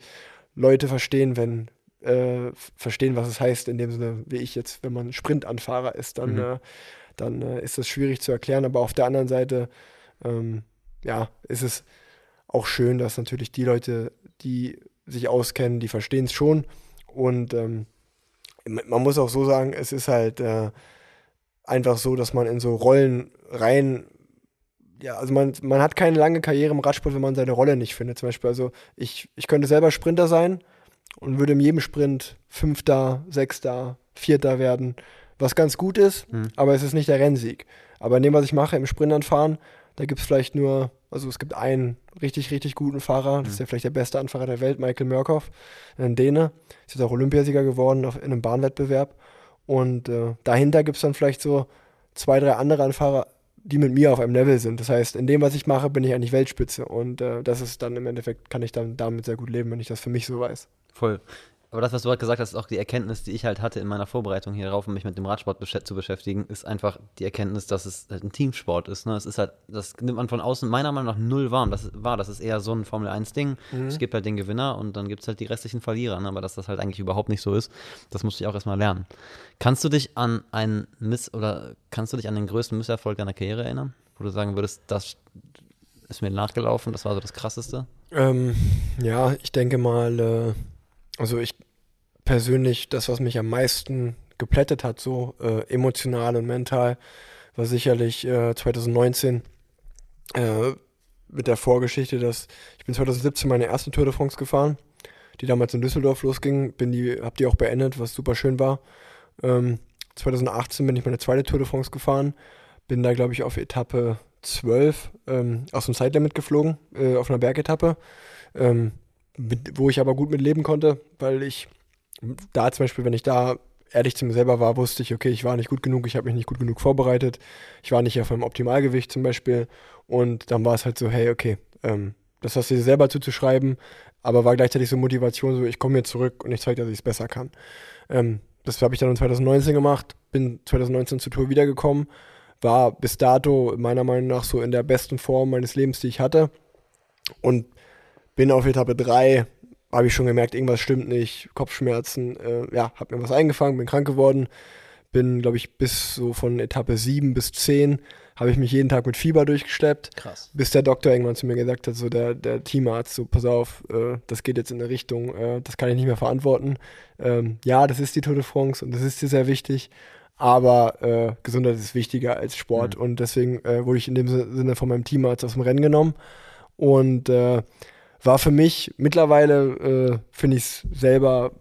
Leute verstehen, wenn, äh, verstehen, was es heißt, in dem Sinne, wie ich jetzt, wenn man Sprintanfahrer ist, dann, mhm. äh, dann äh, ist das schwierig zu erklären. Aber auf der anderen Seite, ähm, ja, ist es auch schön, dass natürlich die Leute, die sich auskennen, die verstehen es schon. Und ähm, man muss auch so sagen, es ist halt äh, einfach so, dass man in so Rollen rein ja, also man, man hat keine lange Karriere im Radsport, wenn man seine Rolle nicht findet. Zum Beispiel, also ich, ich könnte selber Sprinter sein und würde in jedem Sprint Fünfter, Sechster, Vierter werden, was ganz gut ist, mhm. aber es ist nicht der Rennsieg. Aber in dem, was ich mache, im Sprinternfahren, da gibt es vielleicht nur, also es gibt einen richtig, richtig guten Fahrer, das ist mhm. ja vielleicht der beste Anfahrer der Welt, Michael Murkoff, ein Däne, ist jetzt auch Olympiasieger geworden auf, in einem Bahnwettbewerb. Und äh, dahinter gibt es dann vielleicht so zwei, drei andere Anfahrer, die mit mir auf einem Level sind. Das heißt, in dem, was ich mache, bin ich eigentlich Weltspitze. Und äh, das ist dann im Endeffekt, kann ich dann damit sehr gut leben, wenn ich das für mich so weiß. Voll. Aber das, was du gerade gesagt hast, ist auch die Erkenntnis, die ich halt hatte in meiner Vorbereitung hier drauf, um mich mit dem Radsport besch zu beschäftigen, ist einfach die Erkenntnis, dass es halt ein Teamsport ist. Ne? Es ist halt, das nimmt man von außen meiner Meinung nach null warm. Das ist, war, das ist eher so ein Formel-1-Ding. Mhm. Es gibt halt den Gewinner und dann gibt es halt die restlichen Verlierer. Ne? Aber dass das halt eigentlich überhaupt nicht so ist, das musste ich auch erstmal lernen. Kannst du dich an einen Miss oder kannst du dich an den größten Misserfolg deiner Karriere erinnern? Wo du sagen würdest, das ist mir nachgelaufen, das war so das krasseste? Ähm, ja, ich denke mal, äh also ich persönlich, das, was mich am meisten geplättet hat, so äh, emotional und mental, war sicherlich äh, 2019 äh, mit der Vorgeschichte, dass ich bin 2017 meine erste Tour de France gefahren, die damals in Düsseldorf losging, bin die, hab die auch beendet, was super schön war. Ähm, 2018 bin ich meine zweite Tour de France gefahren, bin da glaube ich auf Etappe 12 ähm, aus dem Zeitlimit geflogen, äh, auf einer Bergetappe. Ähm, mit, wo ich aber gut mit leben konnte, weil ich da zum Beispiel, wenn ich da ehrlich zu mir selber war, wusste ich, okay, ich war nicht gut genug, ich habe mich nicht gut genug vorbereitet, ich war nicht auf meinem Optimalgewicht zum Beispiel. Und dann war es halt so, hey, okay, ähm, das hast du dir selber zuzuschreiben, aber war gleichzeitig so Motivation, so ich komme jetzt zurück und ich zeige, dass ich es besser kann. Ähm, das habe ich dann in 2019 gemacht, bin 2019 zur Tour wiedergekommen, war bis dato meiner Meinung nach so in der besten Form meines Lebens, die ich hatte. Und bin auf Etappe 3, habe ich schon gemerkt, irgendwas stimmt nicht, Kopfschmerzen, äh, ja, habe mir was eingefangen, bin krank geworden, bin, glaube ich, bis so von Etappe 7 bis 10 habe ich mich jeden Tag mit Fieber durchgeschleppt. Krass. Bis der Doktor irgendwann zu mir gesagt hat, so der, der Teamarzt, so pass auf, äh, das geht jetzt in eine Richtung, äh, das kann ich nicht mehr verantworten. Ähm, ja, das ist die Tour de France und das ist dir sehr wichtig, aber äh, Gesundheit ist wichtiger als Sport mhm. und deswegen äh, wurde ich in dem Sinne von meinem Teamarzt aus dem Rennen genommen und äh, war für mich mittlerweile, äh, finde ich es selber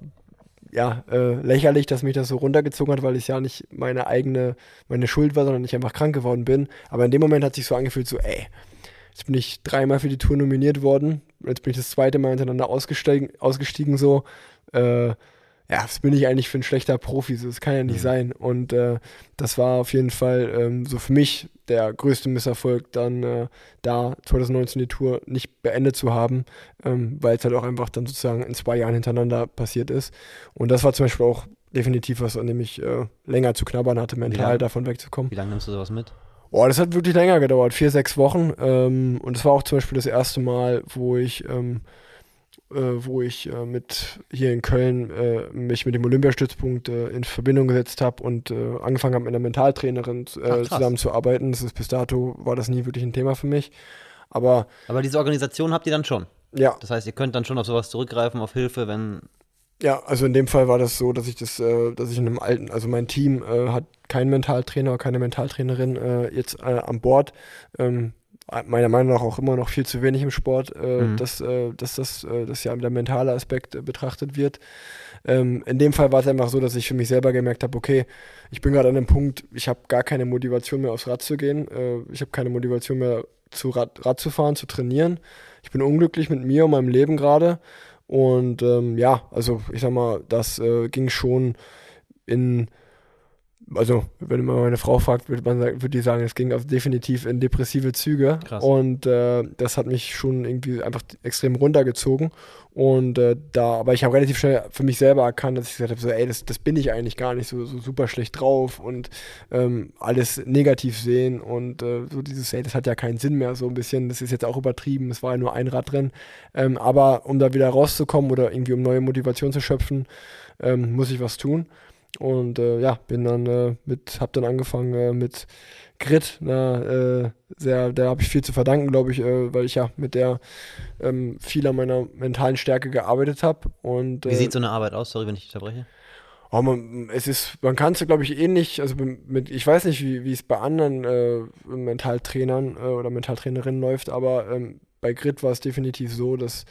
ja, äh, lächerlich, dass mich das so runtergezogen hat, weil es ja nicht meine eigene, meine Schuld war, sondern ich einfach krank geworden bin. Aber in dem Moment hat sich so angefühlt, so, ey, jetzt bin ich dreimal für die Tour nominiert worden, jetzt bin ich das zweite Mal hintereinander ausgestiegen, ausgestiegen so. Äh, ja, was bin ich eigentlich für ein schlechter Profi? So, das kann ja nicht mhm. sein. Und äh, das war auf jeden Fall ähm, so für mich der größte Misserfolg, dann äh, da 2019 die Tour nicht beendet zu haben, ähm, weil es halt auch einfach dann sozusagen in zwei Jahren hintereinander passiert ist. Und das war zum Beispiel auch definitiv was, an dem ich äh, länger zu knabbern hatte, mental davon wegzukommen. Wie lange nimmst du sowas mit? Boah, das hat wirklich länger gedauert, vier, sechs Wochen. Ähm, und das war auch zum Beispiel das erste Mal, wo ich ähm, äh, wo ich äh, mit hier in Köln äh, mich mit dem Olympiastützpunkt äh, in Verbindung gesetzt habe und äh, angefangen habe mit einer Mentaltrainerin äh, Ach, zusammenzuarbeiten. Das ist bis dato war das nie wirklich ein Thema für mich. Aber, Aber diese Organisation habt ihr dann schon. Ja. Das heißt, ihr könnt dann schon auf sowas zurückgreifen, auf Hilfe, wenn. Ja, also in dem Fall war das so, dass ich das, dass ich in einem alten, also mein Team hat keinen Mentaltrainer, keine Mentaltrainerin jetzt an Bord. Ähm, meiner Meinung nach auch immer noch viel zu wenig im Sport, äh, mhm. dass, äh, dass das äh, dass ja der mentale Aspekt äh, betrachtet wird. Ähm, in dem Fall war es einfach so, dass ich für mich selber gemerkt habe, okay, ich bin gerade an einem Punkt, ich habe gar keine Motivation mehr aufs Rad zu gehen, äh, ich habe keine Motivation mehr zu Rad, Rad zu fahren, zu trainieren. Ich bin unglücklich mit mir und meinem Leben gerade und ähm, ja, also ich sag mal, das äh, ging schon in also wenn man meine Frau fragt, würde man würde die sagen, es ging also definitiv in depressive Züge. Krass. Und äh, das hat mich schon irgendwie einfach extrem runtergezogen. Und äh, da, aber ich habe relativ schnell für mich selber erkannt, dass ich gesagt habe, so, ey, das, das bin ich eigentlich gar nicht, so, so super schlecht drauf und ähm, alles negativ sehen und äh, so dieses, ey, das hat ja keinen Sinn mehr, so ein bisschen, das ist jetzt auch übertrieben, es war ja nur ein Rad drin. Ähm, aber um da wieder rauszukommen oder irgendwie um neue Motivation zu schöpfen, ähm, muss ich was tun. Und äh, ja, bin dann äh, mit, hab dann angefangen äh, mit Grit, na, äh, sehr, da habe ich viel zu verdanken, glaube ich, äh, weil ich ja mit der ähm, viel an meiner mentalen Stärke gearbeitet habe. Und wie äh, sieht so eine Arbeit aus? Sorry, wenn ich unterbreche. Oh, man, es ist, man kann es, glaube ich, ähnlich, also mit, ich weiß nicht, wie es bei anderen Mentaltrainern oder Mentaltrainerinnen läuft, aber ähm, bei Grit war es definitiv so, dass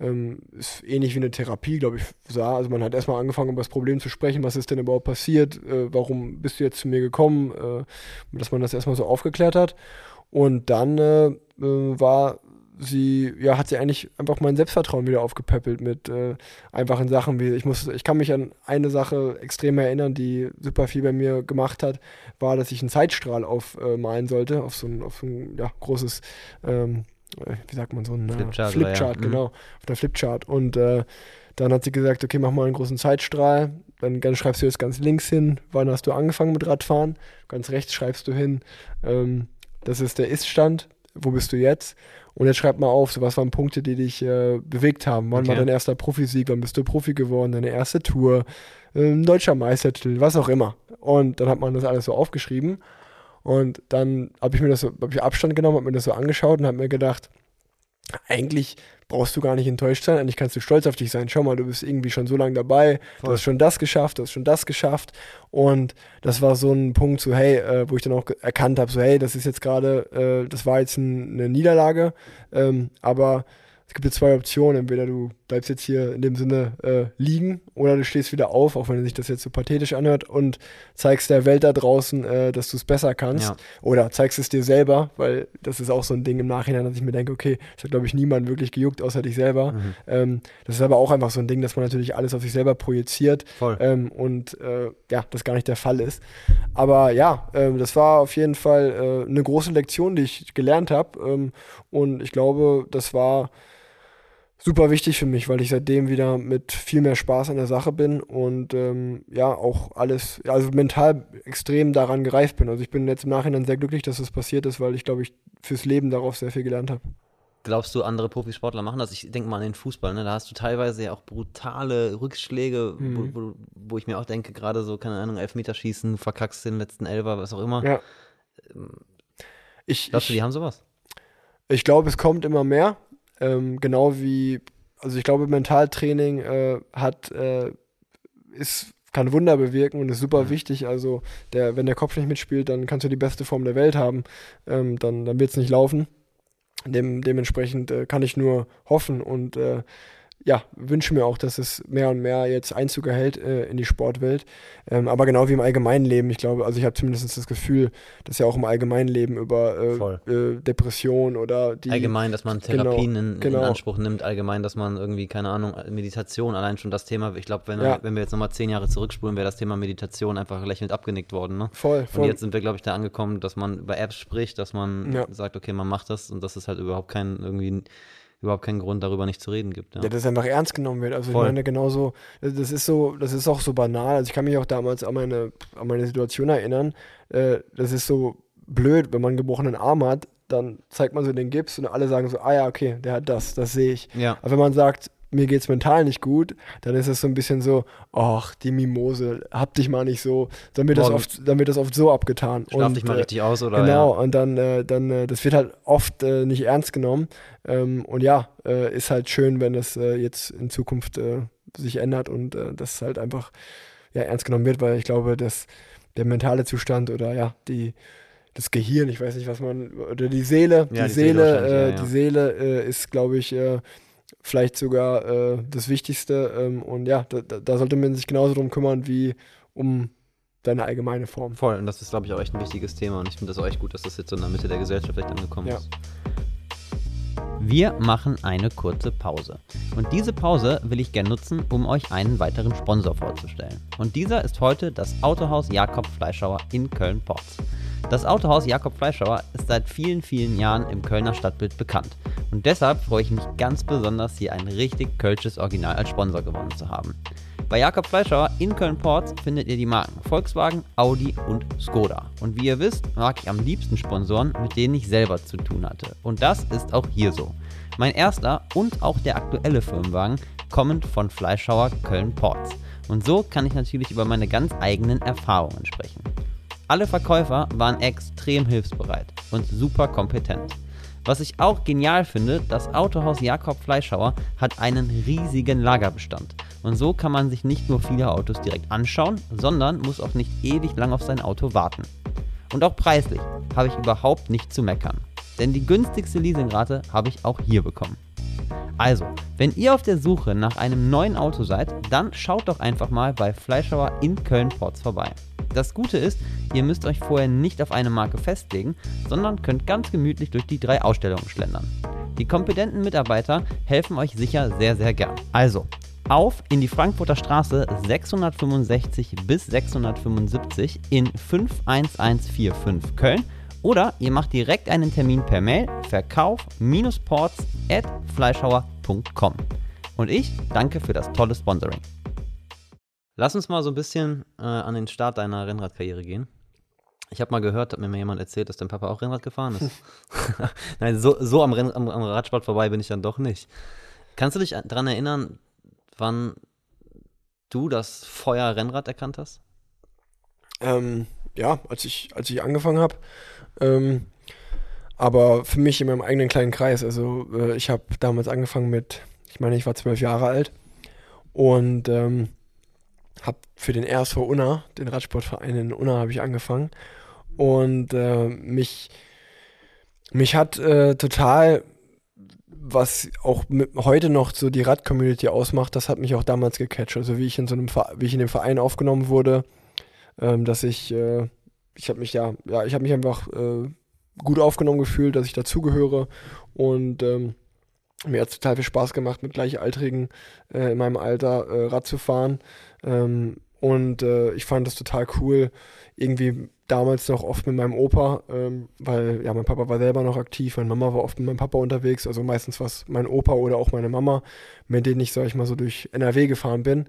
ähm, ist ähnlich wie eine Therapie, glaube ich, sah. Also man hat erstmal angefangen, über das Problem zu sprechen, was ist denn überhaupt passiert, äh, warum bist du jetzt zu mir gekommen, äh, dass man das erstmal so aufgeklärt hat. Und dann äh, äh, war sie, ja, hat sie eigentlich einfach mein Selbstvertrauen wieder aufgepäppelt mit äh, einfachen Sachen wie, ich muss, ich kann mich an eine Sache extrem erinnern, die super viel bei mir gemacht hat, war, dass ich einen Zeitstrahl aufmalen sollte, auf so ein, auf so ein ja, großes ähm, wie sagt man so, ein Flipchart, Flipchart ja. Mhm. genau, auf der Flipchart. Und äh, dann hat sie gesagt, okay, mach mal einen großen Zeitstrahl. Dann, dann, schreibst du jetzt ganz links hin, wann hast du angefangen mit Radfahren. Ganz rechts schreibst du hin, ähm, das ist der Ist-Stand, wo bist du jetzt? Und jetzt schreib mal auf, so was waren Punkte, die dich äh, bewegt haben. Wann okay. war dein erster Profisieg? Wann bist du Profi geworden? Deine erste Tour? Äh, deutscher Meistertitel? Was auch immer. Und dann hat man das alles so aufgeschrieben. Und dann habe ich mir das so, habe ich Abstand genommen, habe mir das so angeschaut und habe mir gedacht, eigentlich brauchst du gar nicht enttäuscht sein, eigentlich kannst du stolz auf dich sein. Schau mal, du bist irgendwie schon so lange dabei, Voll. du hast schon das geschafft, du hast schon das geschafft. Und das war so ein Punkt, so hey, äh, wo ich dann auch erkannt habe, so hey, das ist jetzt gerade, äh, das war jetzt ein, eine Niederlage, ähm, aber es gibt jetzt zwei Optionen. Entweder du bleibst jetzt hier in dem Sinne äh, liegen oder du stehst wieder auf, auch wenn sich das jetzt so pathetisch anhört und zeigst der Welt da draußen, äh, dass du es besser kannst. Ja. Oder zeigst es dir selber, weil das ist auch so ein Ding im Nachhinein, dass ich mir denke, okay, das hat, glaube ich, niemand wirklich gejuckt, außer dich selber. Mhm. Ähm, das ist aber auch einfach so ein Ding, dass man natürlich alles auf sich selber projiziert ähm, und äh, ja, das gar nicht der Fall ist. Aber ja, ähm, das war auf jeden Fall äh, eine große Lektion, die ich gelernt habe. Ähm, und ich glaube, das war super wichtig für mich, weil ich seitdem wieder mit viel mehr Spaß an der Sache bin und ähm, ja, auch alles, also mental extrem daran gereift bin. Also ich bin jetzt im Nachhinein sehr glücklich, dass das passiert ist, weil ich glaube, ich fürs Leben darauf sehr viel gelernt habe. Glaubst du, andere Profisportler machen das? Ich denke mal an den Fußball, ne? Da hast du teilweise ja auch brutale Rückschläge, Mhm. wo, wo, wo ich mir auch denke, gerade so, keine Ahnung, Elfmeterschießen, verkackst den letzten Elfer, was auch immer. Ja. Ich, Glaubst du, ich, die haben sowas? Ich glaube, es kommt immer mehr. Ähm, genau wie, also ich glaube, Mentaltraining äh, hat, äh, ist, kann Wunder bewirken und ist super Mhm. wichtig. Also der, wenn der Kopf nicht mitspielt, dann kannst du die beste Form der Welt haben. Ähm, dann dann wird es nicht laufen. Dem, dementsprechend äh, kann ich nur hoffen und äh, ja, wünsche mir auch, dass es mehr und mehr jetzt Einzug erhält äh, in die Sportwelt. Ähm, aber genau wie im allgemeinen Leben, ich glaube, also ich habe zumindest das Gefühl, dass ja auch im allgemeinen Leben über äh, äh, Depression oder die allgemein, dass man genau, Therapien in, genau. in Anspruch nimmt, allgemein, dass man irgendwie, keine Ahnung, Meditation, allein schon das Thema, ich glaube, wenn, wir- Ja. wenn wir jetzt nochmal zehn Jahre zurückspulen, wäre das Thema Meditation einfach lächelnd abgenickt worden, ne? voll, Und voll. jetzt sind wir, glaube ich, da angekommen, dass man über Apps spricht, dass man Ja. sagt, okay, man macht das und dass es halt überhaupt keinen, irgendwie, überhaupt keinen Grund, darüber nicht zu reden gibt. Ja. Ja, dass einfach ernst genommen wird. Also Voll. ich meine, genauso, das das ist so, das ist auch so banal. Also ich kann mich auch damals an meine, an meine Situation erinnern. Äh, das ist so blöd, wenn man einen gebrochenen Arm hat, dann zeigt man so den Gips und alle sagen so, ah ja, okay, der hat das, das sehe ich. ja. Aber wenn man sagt, mir geht's mental nicht gut, dann ist es so ein bisschen so, ach, die Mimose, hab dich mal nicht so. Dann wird, das oft, dann wird das oft so abgetan. Schlaf Und, dich mal äh, richtig aus oder Genau, ja. und dann, äh, dann äh, das wird halt oft äh, nicht ernst genommen. Ähm, und ja, äh, ist halt schön, wenn das äh, jetzt in Zukunft sich ändert und das halt einfach ja, ernst genommen wird, weil ich glaube, dass der mentale Zustand oder ja, die das Gehirn, ich weiß nicht, was man, oder die Seele, Ja, die, die Seele Seele, äh, ja, ja. die Seele äh, ist, glaube ich, äh, vielleicht sogar äh, das Wichtigste. Ähm, und ja, da, da sollte man sich genauso drum kümmern wie um deine allgemeine Form. Voll, und das ist, glaube ich, auch echt ein wichtiges Thema und ich finde das auch echt gut, dass das jetzt so in der Mitte der Gesellschaft echt angekommen Ja. ist. Wir machen eine kurze Pause. Und diese Pause will ich gerne nutzen, um euch einen weiteren Sponsor vorzustellen. Und dieser ist heute das Autohaus Jakob Fleischhauer in Köln-Porz. Das Autohaus Jakob Fleischhauer ist seit vielen, vielen Jahren im Kölner Stadtbild bekannt. Und deshalb freue ich mich ganz besonders, hier ein richtig kölsches Original als Sponsor gewonnen zu haben. Bei Jakob Fleischhauer in Köln-Porz findet ihr die Marken Volkswagen, Audi und Skoda. Und wie ihr wisst, mag ich am liebsten Sponsoren, mit denen ich selber zu tun hatte. Und das ist auch hier so. Mein erster und auch der aktuelle Firmenwagen kommen von Fleischhauer Köln-Porz. Und so kann ich natürlich über meine ganz eigenen Erfahrungen sprechen. Alle Verkäufer waren extrem hilfsbereit und super kompetent. Was ich auch genial finde, das Autohaus Jakob Fleischhauer hat einen riesigen Lagerbestand. Und so kann man sich nicht nur viele Autos direkt anschauen, sondern muss auch nicht ewig lang auf sein Auto warten. Und auch preislich habe ich überhaupt nicht zu meckern. Denn die günstigste Leasingrate habe ich auch hier bekommen. Also, wenn ihr auf der Suche nach einem neuen Auto seid, dann schaut doch einfach mal bei Fleischhauer in Köln-Porz vorbei. Das Gute ist, ihr müsst euch vorher nicht auf eine Marke festlegen, sondern könnt ganz gemütlich durch die drei Ausstellungen schlendern. Die kompetenten Mitarbeiter helfen euch sicher sehr, sehr gern. Also, auf in die Frankfurter Straße 665 bis 675 in 51145 Köln oder ihr macht direkt einen Termin per Mail verkauf-ports at fleischhauer.com. Und ich danke für das tolle Sponsoring. Lass uns mal so ein bisschen äh, an den Start deiner Rennradkarriere gehen. Ich habe mal gehört, hat mir mal jemand erzählt, dass dein Papa auch Rennrad gefahren ist. Nein, so, so am, Renn, am, am Radsport vorbei bin ich dann doch nicht. Kannst du dich daran erinnern, wann du das Feuer Rennrad erkannt hast? Ähm, ja, als ich, als ich angefangen habe. Ähm, aber für mich in meinem eigenen kleinen Kreis. Also äh, ich habe damals angefangen mit, ich meine, ich war zwölf Jahre alt und ähm, habe für den RSV Unna, den Radsportverein in Unna, habe ich angefangen. Und äh, mich, mich hat äh, total was auch mit, heute noch so die Rad-Community ausmacht, das hat mich auch damals gecatcht. Also wie ich in so einem wie ich in dem Verein aufgenommen wurde, ähm, dass ich, äh, ich habe mich ja, ja, ich habe mich einfach äh, gut aufgenommen gefühlt, dass ich dazugehöre und ähm, mir hat es total viel Spaß gemacht, mit Gleichaltrigen äh, in meinem Alter äh, Rad zu fahren. Ähm, und äh, ich fand das total cool, irgendwie damals noch oft mit meinem Opa, ähm, weil ja, mein Papa war selber noch aktiv, meine Mama war oft mit meinem Papa unterwegs, also meistens was mein Opa oder auch meine Mama, mit denen ich, sag ich mal, so durch NRW gefahren bin.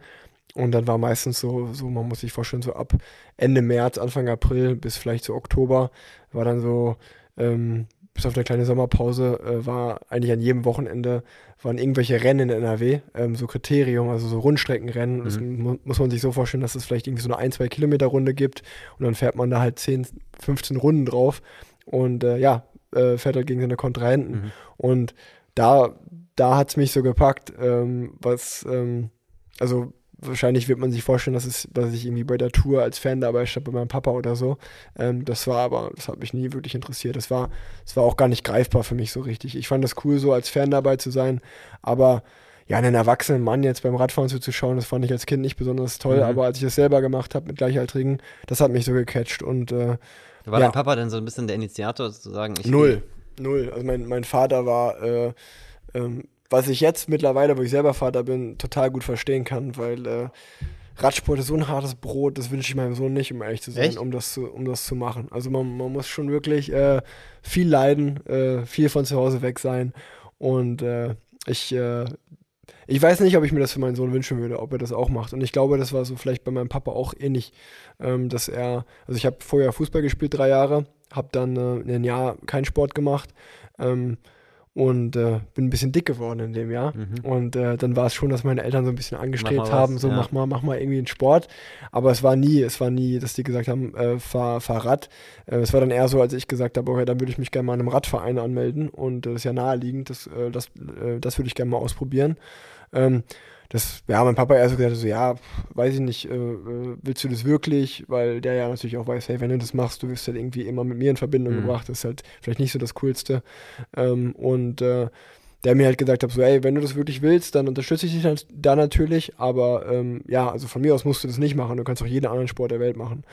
Und dann war meistens so, so, man muss sich vorstellen, so ab Ende März, Anfang April bis vielleicht so Oktober, war dann so, ähm, bis auf eine kleine Sommerpause, äh, war eigentlich an jedem Wochenende waren irgendwelche Rennen in NRW, ähm, so Kriterium, also so Rundstreckenrennen. Mhm. Das mu muss man sich so vorstellen, dass es vielleicht irgendwie so eine 1, 2 Kilometer Runde gibt und dann fährt man da halt 10, 15 Runden drauf und äh, ja, äh, fährt halt gegen seine Kontrahenten. Mhm. Und da, da hat es mich so gepackt, ähm, was, ähm, also wahrscheinlich wird man sich vorstellen, dass, es, dass ich irgendwie bei der Tour als Fan dabei stand bei meinem Papa oder so. Ähm, das war aber, das hat mich nie wirklich interessiert. Das war, das war auch gar nicht greifbar für mich so richtig. Ich fand das cool, so als Fan dabei zu sein, aber ja, einen erwachsenen Mann jetzt beim Radfahren zuzuschauen, das fand ich als Kind nicht besonders toll, mhm. aber als ich das selber gemacht habe mit Gleichaltrigen, das hat mich so gecatcht und äh, war ja. dein Papa denn so ein bisschen der Initiator sozusagen? Null, null. Also mein, mein Vater war äh, ähm, was ich jetzt mittlerweile, wo ich selber Vater bin, total gut verstehen kann, weil äh, Radsport ist so ein hartes Brot, das wünsche ich meinem Sohn nicht, um ehrlich zu sein, um das zu, um das zu machen. Also man, man muss schon wirklich äh, viel leiden, äh, viel von zu Hause weg sein und äh, ich, äh, ich weiß nicht, ob ich mir das für meinen Sohn wünschen würde, ob er das auch macht. Und ich glaube, das war so vielleicht bei meinem Papa auch ähnlich, ähm, dass er, also ich habe vorher Fußball gespielt, drei Jahre, habe dann äh, ein Jahr keinen Sport gemacht. Ähm, und äh, bin ein bisschen dick geworden in dem Jahr. Mhm. Und äh, dann war es schon, dass meine Eltern so ein bisschen angestrebt haben, so ja. mach mal, mach mal irgendwie einen Sport. Aber es war nie, es war nie, dass die gesagt haben, äh, fahr, fahr Rad. Äh, es war dann eher so, als ich gesagt habe, okay, dann würde ich mich gerne mal in einem Radverein anmelden. Und äh, das ist ja naheliegend, das, äh, das, das würde ich gerne mal ausprobieren. Ähm, das, ja, mein Papa erst so gesagt, so, ja, weiß ich nicht, äh, äh, willst du das wirklich? Weil der ja natürlich auch weiß, hey, wenn du das machst, du wirst halt irgendwie immer mit mir in Verbindung mhm. gebracht. Das ist halt vielleicht nicht so das Coolste. Ähm, und äh, der mir halt gesagt hat, so, ey, wenn du das wirklich willst, dann unterstütze ich dich dann, da natürlich, aber ähm, ja, also von mir aus musst du das nicht machen, du kannst auch jeden anderen Sport der Welt machen.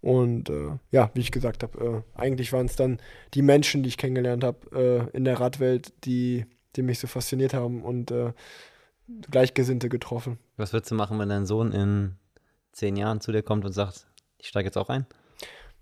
Und äh, ja, wie ich gesagt habe, äh, eigentlich waren es dann die Menschen, die ich kennengelernt habe äh, in der Radwelt, die, die mich so fasziniert haben und Gleichgesinnte getroffen. Was würdest du machen, wenn dein Sohn in zehn Jahren zu dir kommt und sagt, ich steige jetzt auch ein?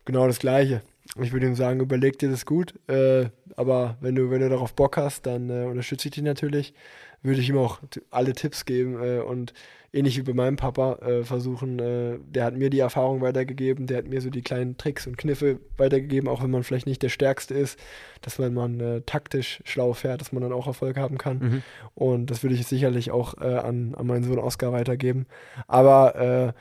Genau das Gleiche. Ich würde ihm sagen, überleg dir das gut, äh, aber wenn du, wenn du darauf Bock hast, dann äh, unterstütze ich dich natürlich. Würde ich ihm auch alle Tipps geben äh, und ähnlich wie bei meinem Papa äh, versuchen, äh, der hat mir die Erfahrung weitergegeben, der hat mir so die kleinen Tricks und Kniffe weitergegeben, auch wenn man vielleicht nicht der Stärkste ist, dass wenn man äh, taktisch schlau fährt, dass man dann auch Erfolg haben kann. Mhm. Und das würde ich sicherlich auch äh, an, an meinen Sohn Oscar weitergeben. Aber äh,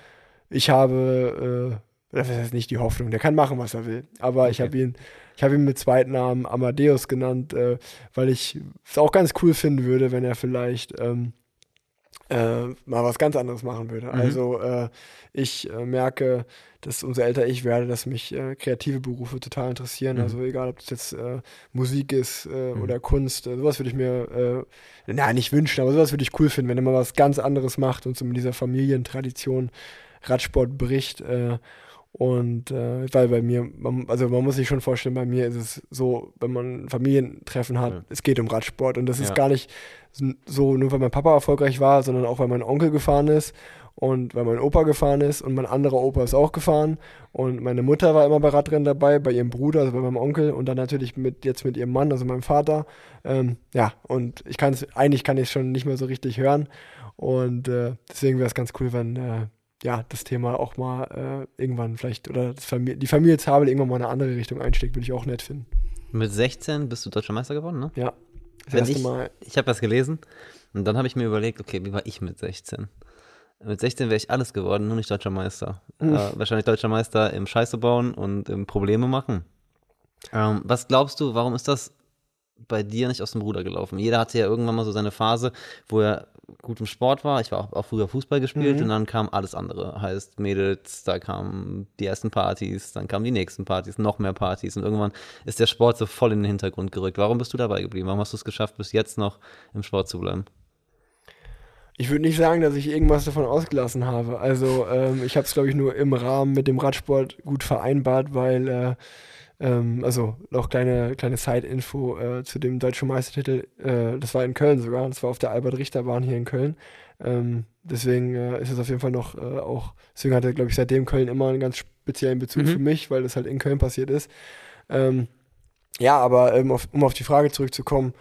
ich habe, das ist nicht die Hoffnung, der kann machen, was er will. Aber okay. ich habe ihn ich habe ihn mit zweiten Namen Amadeus genannt, äh, weil ich es auch ganz cool finden würde, wenn er vielleicht ähm, äh, mal was ganz anderes machen würde. Mhm. Also äh, ich äh, merke, dass umso älter ich werde, dass mich äh, kreative Berufe total interessieren. Mhm. Also egal, ob das jetzt äh, Musik ist äh, mhm. oder Kunst, sowas würde ich mir, äh, na nicht wünschen, aber sowas würde ich cool finden, wenn er mal was ganz anderes macht und so mit dieser Familientradition Radsport bricht. Und äh, weil bei mir, man, also man muss sich schon vorstellen, bei mir ist es so, wenn man ein Familientreffen hat, ja. es geht um Radsport. Und das ist ja. gar nicht so, nur weil mein Papa erfolgreich war, sondern auch weil mein Onkel gefahren ist und weil mein Opa gefahren ist und mein anderer Opa ist auch gefahren. Und meine Mutter war immer bei Radrennen dabei, bei ihrem Bruder, also bei meinem Onkel und dann natürlich mit jetzt mit ihrem Mann, also meinem Vater. Ähm, ja, und ich kann es, eigentlich kann ich es schon nicht mehr so richtig hören. Und äh, deswegen wäre es ganz cool, wenn äh, ja, das Thema auch mal äh, irgendwann vielleicht, oder Familie, die Familie Zabel irgendwann mal in eine andere Richtung einsteckt, würde ich auch nett finden. Mit 16 bist du deutscher Meister geworden, ne? Ja. Das Wenn erste ich, Mal. Ich habe das gelesen und dann habe ich mir überlegt, okay, wie war ich mit 16? Mit 16 wäre ich alles geworden, nur nicht deutscher Meister. Mhm. Äh, wahrscheinlich deutscher Meister im Scheiße bauen und im Probleme machen. Ähm, was glaubst du, warum ist das bei dir nicht aus dem Ruder gelaufen? Jeder hatte ja irgendwann mal so seine Phase, wo er gut im Sport war. Ich war auch, auch früher Fußball gespielt Mhm. und dann kam alles andere. Heißt Mädels, da kamen die ersten Partys, dann kamen die nächsten Partys, noch mehr Partys und irgendwann ist der Sport so voll in den Hintergrund gerückt. Warum bist du dabei geblieben? Warum hast du es geschafft, bis jetzt noch im Sport zu bleiben? Ich würde nicht sagen, dass ich irgendwas davon ausgelassen habe. Also ähm, ich habe es, glaube ich, nur im Rahmen mit dem Radsport gut vereinbart, weil, äh, ähm, also noch kleine, kleine Side-Info äh, zu dem deutschen Meistertitel, äh, das war in Köln sogar, das war auf der Albert-Richter-Bahn hier in Köln. Ähm, deswegen äh, ist es auf jeden Fall noch äh, auch, deswegen hatte, glaube ich, seitdem Köln immer einen ganz speziellen Bezug Mhm. für mich, weil das halt in Köln passiert ist. Ähm, ja, aber ähm, auf, um auf die Frage zurückzukommen,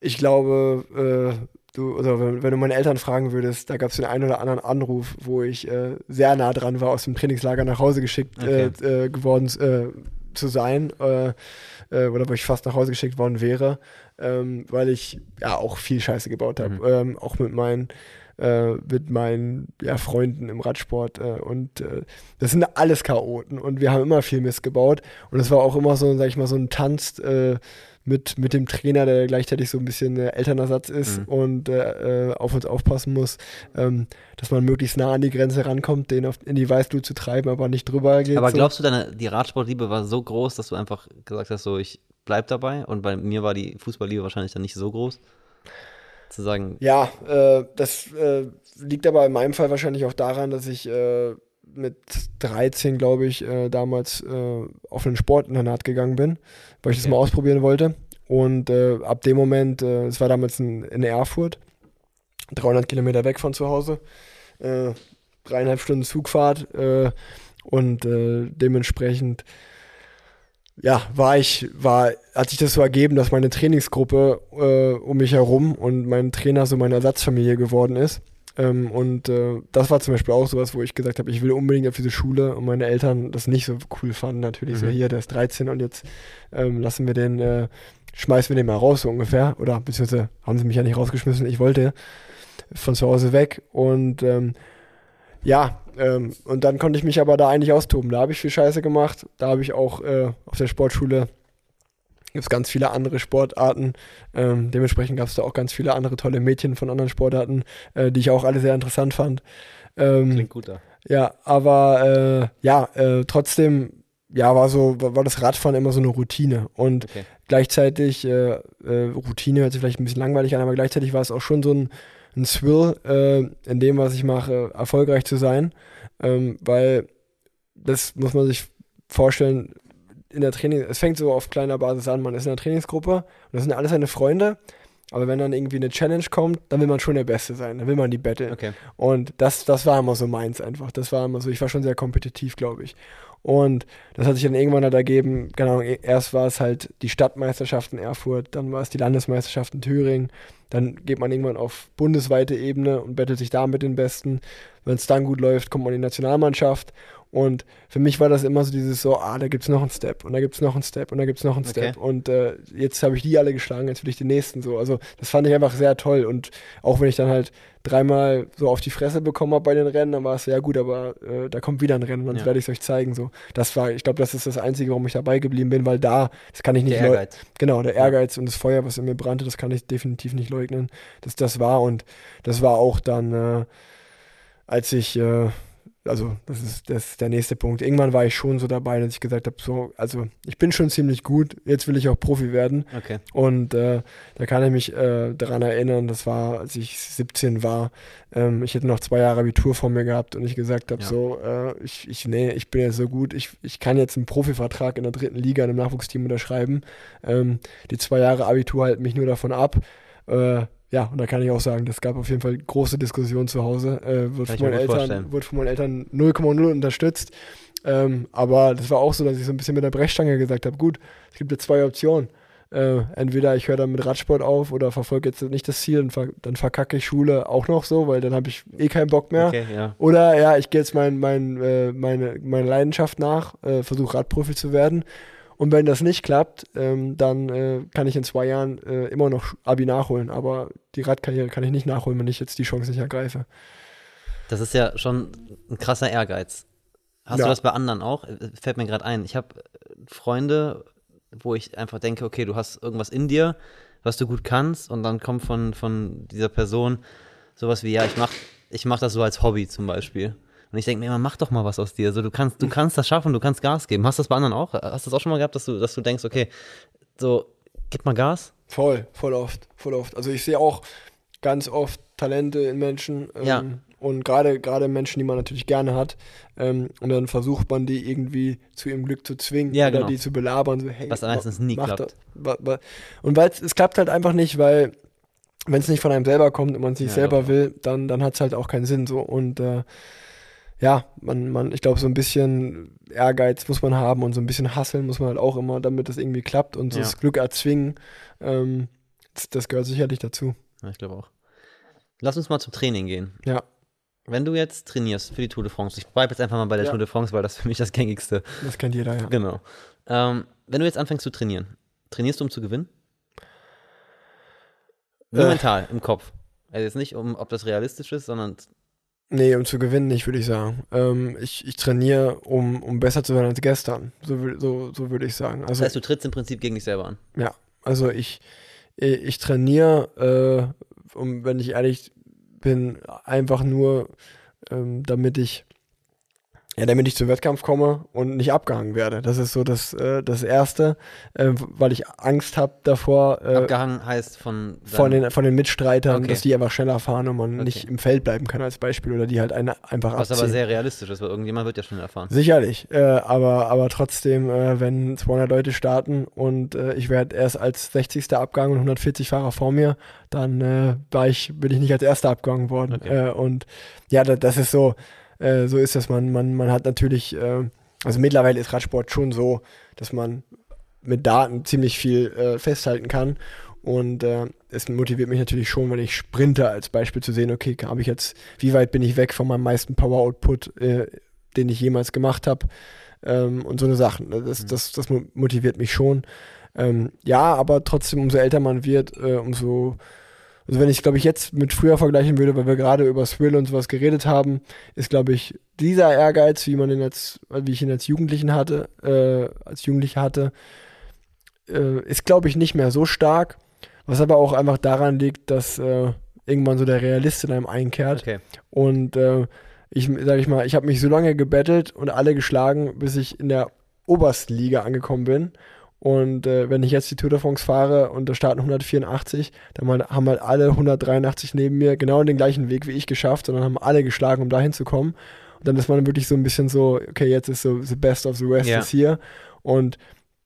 ich glaube, äh, du, oder wenn, wenn du meine Eltern fragen würdest, da gab es den einen oder anderen Anruf, wo ich äh, sehr nah dran war, aus dem Trainingslager nach Hause geschickt Okay. äh, äh, geworden äh, zu sein, äh, äh, oder wo ich fast nach Hause geschickt worden wäre, ähm, weil ich ja auch viel Scheiße gebaut habe, Mhm. ähm, auch mit meinen äh, mit meinen ja, Freunden im Radsport äh, und äh, das sind alles Chaoten und wir haben immer viel Mist gebaut und es war auch immer so, sag ich mal, so ein Tanz äh, mit, mit dem Trainer, der gleichzeitig so ein bisschen Elternersatz ist Mhm. und äh, äh, auf uns aufpassen muss, ähm, dass man möglichst nah an die Grenze rankommt, den auf, in die Weißglut zu treiben, aber nicht drüber geht. Aber so. glaubst du, deine, die Radsportliebe war so groß, dass du einfach gesagt hast, so ich bleib dabei? Und bei mir war die Fußballliebe wahrscheinlich dann nicht so groß. Zu sagen, Ja, äh, das äh, liegt aber in meinem Fall wahrscheinlich auch daran, dass ich äh, mit 13, glaube ich, äh, damals äh, auf ein Sportinternat gegangen bin, weil ich das Okay. mal ausprobieren wollte. Und äh, ab dem Moment, es war damals in, in Erfurt, 300 Kilometer weg von zu Hause, dreieinhalb Stunden Zugfahrt und dementsprechend ja, war ich, war, hat sich das so ergeben, dass meine Trainingsgruppe äh, um mich herum und mein Trainer so meine Ersatzfamilie geworden ist. Ähm, und äh, das war zum Beispiel auch sowas, wo ich gesagt habe, ich will unbedingt auf diese Schule und meine Eltern das nicht so cool fanden. Natürlich so, Mhm. hier, der ist 13 und jetzt ähm, lassen wir den, äh, schmeißen wir den mal raus, so ungefähr. Oder beziehungsweise haben sie mich ja nicht rausgeschmissen, ich wollte von zu Hause weg. Und ähm, ja, ähm, und dann konnte ich mich aber da eigentlich austoben. Da habe ich viel Scheiße gemacht. Da habe ich auch äh, auf der Sportschule gibt es ganz viele andere Sportarten. Ähm, dementsprechend gab es da auch ganz viele andere tolle Mädchen von anderen Sportarten, äh, die ich auch alle sehr interessant fand. Ähm, klingt gut da. ja, aber äh, ja, äh, trotzdem, ja, war so, war, war das Radfahren immer so eine Routine. Und Okay. gleichzeitig, äh, äh, Routine hört sich vielleicht ein bisschen langweilig an, aber gleichzeitig war es auch schon so ein, ein Thrill, äh, in dem, was ich mache, erfolgreich zu sein. Ähm, weil das muss man sich vorstellen, in der Training, es fängt so auf kleiner Basis an, man ist in der Trainingsgruppe und das sind alles seine Freunde, aber wenn dann irgendwie eine Challenge kommt, dann will man schon der Beste sein, dann will man die Battle. Okay. Und das, das war immer so meins einfach. Das war immer so, ich war schon sehr kompetitiv, glaube ich. Und das hat sich dann irgendwann halt ergeben, genau, erst war es halt die Stadtmeisterschaft in Erfurt, dann war es die Landesmeisterschaft in Thüringen, dann geht man irgendwann auf bundesweite Ebene und bettelt sich da mit den Besten. Wenn es dann gut läuft, kommt man in die Nationalmannschaft. Und für mich war das immer so dieses so, ah, da gibt es noch einen Step und da gibt es noch einen Step und da gibt es noch einen Okay. Step. Und äh, jetzt habe ich die alle geschlagen, jetzt will ich den nächsten so. Also das fand ich einfach sehr toll. Und auch wenn ich dann halt dreimal so auf die Fresse bekommen habe bei den Rennen, dann war es so, ja gut, aber äh, da kommt wieder ein Rennen, dann Ja. werde ich es euch zeigen. So. Das war, ich glaube, das ist das Einzige, warum ich dabei geblieben bin, weil da, das kann ich nicht Der leu- Ehrgeiz. Genau, der Ehrgeiz und das Feuer, was in mir brannte, das kann ich definitiv nicht leugnen, dass das war. Und das war auch dann, äh, als ich, äh, also das ist, das ist der nächste Punkt. Irgendwann war ich schon so dabei, dass ich gesagt habe, so, also ich bin schon ziemlich gut, jetzt will ich auch Profi werden. Okay. Und äh, da kann ich mich äh, daran erinnern, das war, als ich 17 war. Ähm, ich hätte noch zwei Jahre Abitur vor mir gehabt und ich gesagt habe, Ja. so, äh, ich, ich, nee, ich bin jetzt so gut, ich, ich kann jetzt einen Profivertrag in der dritten Liga in einem Nachwuchsteam unterschreiben. Ähm, die zwei Jahre Abitur halten mich nur davon ab. Ja, und da kann ich auch sagen, das gab auf jeden Fall große Diskussionen zu Hause. Äh, wird, von Eltern, wird von meinen Eltern 0,0 unterstützt. Ähm, aber das war auch so, dass ich so ein bisschen mit der Brechstange gesagt habe, gut, es gibt jetzt zwei Optionen. Äh, entweder ich höre dann mit Radsport auf oder verfolge jetzt nicht das Ziel, dann, ver dann verkacke ich Schule auch noch so, weil dann habe ich eh keinen Bock mehr. Okay, ja. Oder ja, ich gehe jetzt mein, mein, äh, meine, meine Leidenschaft nach, äh, versuche Radprofi zu werden. Und wenn das nicht klappt, ähm, dann äh, kann ich in zwei Jahren äh, immer noch Abi nachholen. Aber die Radkarriere kann ich nicht nachholen, wenn ich jetzt die Chance nicht ergreife. Das ist ja schon ein krasser Ehrgeiz. Hast Ja. du das bei anderen auch? Äh, Fällt mir gerade ein. Ich habe Freunde, wo ich einfach denke, okay, du hast irgendwas in dir, was du gut kannst und dann kommt von, von dieser Person sowas wie, ja, ich mach, ich mach das so als Hobby zum Beispiel. Und ich denke mir immer, mach doch mal was aus dir. So, du kannst, du kannst das schaffen, du kannst Gas geben. Hast du das bei anderen auch? Hast du das auch schon mal gehabt, dass du, dass du denkst, okay, so, gib mal Gas? Voll, voll oft, voll oft. Also ich sehe auch ganz oft Talente in Menschen. Ähm, Ja. Und gerade gerade Menschen, die man natürlich gerne hat. Ähm, und dann versucht man die irgendwie zu ihrem Glück zu zwingen Ja, oder genau. die zu belabern. So, hey, Was meistens nie klappt. das. Und weil es klappt halt einfach nicht, weil wenn es nicht von einem selber kommt und man es nicht Ja, selber doch. will, dann, dann hat es halt auch keinen Sinn so. Und äh, ja, man, man, ich glaube, so ein bisschen Ehrgeiz muss man haben und so ein bisschen Hasseln muss man halt auch immer, damit das irgendwie klappt und Ja. das Glück erzwingen. Ähm, das, das gehört sicherlich dazu. Ja, ich glaube auch. Lass uns mal zum Training gehen. Ja, Wenn du jetzt trainierst für die Tour de France, ich bleibe jetzt einfach mal bei der Ja. Tour de France, weil das für mich das gängigste. das kennt jeder, ja. Genau. Ähm, wenn du jetzt anfängst zu trainieren, trainierst du, um zu gewinnen? Nur Äh. mental, im Kopf. Also jetzt nicht, um, ob das realistisch ist, sondern Nee, um zu gewinnen nicht, würde ich sagen. Ähm, ich, ich trainiere, um, um besser zu werden als gestern. So, so, so würde ich sagen. das Also, heißt, du trittst im Prinzip gegen dich selber an. ja, also ich, ich ich trainiere, äh, um, wenn ich ehrlich bin, einfach nur, ähm, damit ich ja, damit ich zum Wettkampf komme und nicht abgehangen werde. Das ist so das, äh, das Erste, äh, weil ich Angst habe davor, äh, Abgehangen heißt von, von den, von den Mitstreitern, Okay. dass die einfach schneller fahren und man Okay. nicht im Feld bleiben kann als Beispiel oder die halt eine, einfach was abziehen. aber sehr realistisch ist, weil irgendjemand wird ja schon erfahren. Sicherlich, äh, aber, aber trotzdem, äh, wenn 200 Leute starten und äh, ich werde erst als 60. abgegangen und 140 Fahrer vor mir, dann war ich, bin ich nicht als Erster abgegangen worden. Okay. Und ja, da, das ist so, äh, so ist das. Man, man, man hat natürlich, äh, also mittlerweile ist Radsport schon so, dass man mit Daten ziemlich viel äh, festhalten kann. Und äh, es motiviert mich natürlich schon, wenn ich sprinte, als Beispiel zu sehen, okay, habe ich jetzt, wie weit bin ich weg von meinem meisten Power-Output, äh, den ich jemals gemacht habe. Ähm, und so eine Sachen. ne, Das, Mhm. das, das mo- motiviert mich schon. Ähm, ja, aber trotzdem, umso älter man wird, äh, umso, also wenn ich, glaube ich, jetzt mit früher vergleichen würde, weil wir gerade über Thrill und sowas geredet haben, ist, glaube ich, dieser Ehrgeiz, wie man ihn als, wie ich ihn als Jugendlichen hatte, äh, als Jugendlicher hatte, äh, ist, glaube ich, nicht mehr so stark. Was aber auch einfach daran liegt, dass äh, irgendwann so der Realist in einem einkehrt. Okay. Und äh, ich sage ich mal, ich habe mich so lange gebettelt und alle geschlagen, bis ich in der obersten Liga angekommen bin. Und äh, wenn ich jetzt die Tour de France fahre und da starten 184, dann mal, haben halt alle 183 neben mir genau den gleichen Weg wie ich geschafft und dann haben alle geschlagen, um da hinzukommen. Und dann ist man wirklich so ein bisschen so, okay, jetzt ist so the best of the rest Ja. ist hier. Und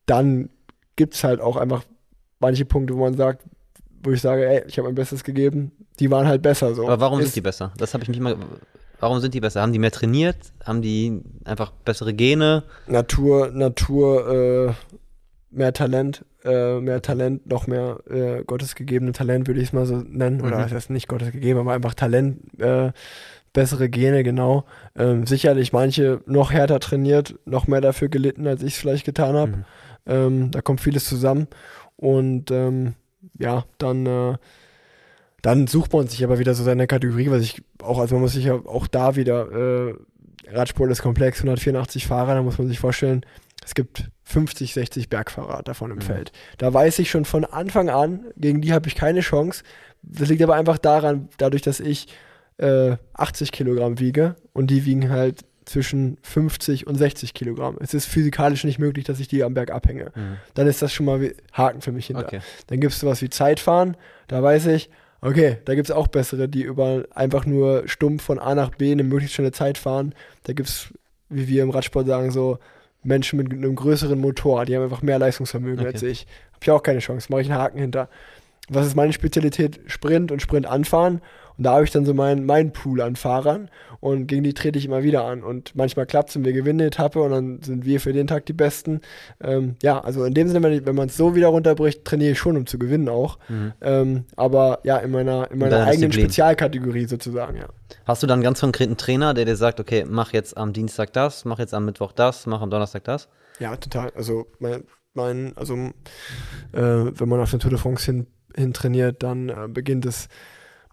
dann gibt es halt auch einfach manche Punkte, wo man sagt, wo ich sage, ey, ich habe mein Bestes gegeben, die waren halt besser so. Aber warum ist, sind die besser? Das habe ich mich mal. Warum sind die besser? Haben die mehr trainiert? Haben die einfach bessere Gene? Natur, Natur, äh, mehr Talent, äh, mehr Talent, noch mehr äh, gottesgegebene Talent, würde ich es mal so nennen. Oder Mhm. das heißt nicht gottesgegeben, aber einfach Talent, äh, bessere Gene, genau. Ähm, sicherlich manche noch härter trainiert, noch mehr dafür gelitten, als ich es vielleicht getan habe. Mhm. Ähm, da kommt vieles zusammen. Und ähm, ja, dann, äh, dann sucht man sich aber wieder so seine Kategorie, was ich auch, also man muss sich ja auch da wieder, äh, Radsport ist komplex, 184 Fahrer, da muss man sich vorstellen, es gibt 50, 60 Bergfahrer davon im Mhm. Feld. Da weiß ich schon von Anfang an, gegen die habe ich keine Chance. Das liegt aber einfach daran, dadurch, dass ich äh, 80 Kilogramm wiege und die wiegen halt zwischen 50 und 60 Kilogramm. Es ist physikalisch nicht möglich, dass ich die am Berg abhänge. Mhm. Dann ist das schon mal wie Haken für mich hinter. Okay. Dann gibt es sowas wie Zeitfahren. Da weiß ich, okay, da gibt es auch bessere, die über einfach nur stumpf von A nach B eine möglichst schnelle Zeit fahren. Da gibt es, wie wir im Radsport sagen, so Menschen mit einem größeren Motor, die haben einfach mehr Leistungsvermögen Okay. als ich. Habe ich auch keine Chance, mache ich einen Haken hinter. Was ist meine Spezialität? Sprint und Sprint anfahren. Und da habe ich dann so meinen mein Pool an Fahrern und gegen die trete ich immer wieder an. Und manchmal klappt es und wir gewinnen die Etappe und dann sind wir für den Tag die Besten. Ähm, ja, also in dem Sinne, wenn, man es so wieder runterbricht, trainiere ich schon, um zu gewinnen auch. Mhm. Ähm, aber ja, in meiner, in meiner eigenen Disziplin. Spezialkategorie sozusagen, ja. Hast du dann einen ganz konkreten Trainer, der dir sagt, okay, mach jetzt am Dienstag das, mach jetzt am Mittwoch das, mach am Donnerstag das? Ja, total. Also mein, mein also äh, wenn man auf den Tour de France hin, hin trainiert, dann äh, beginnt es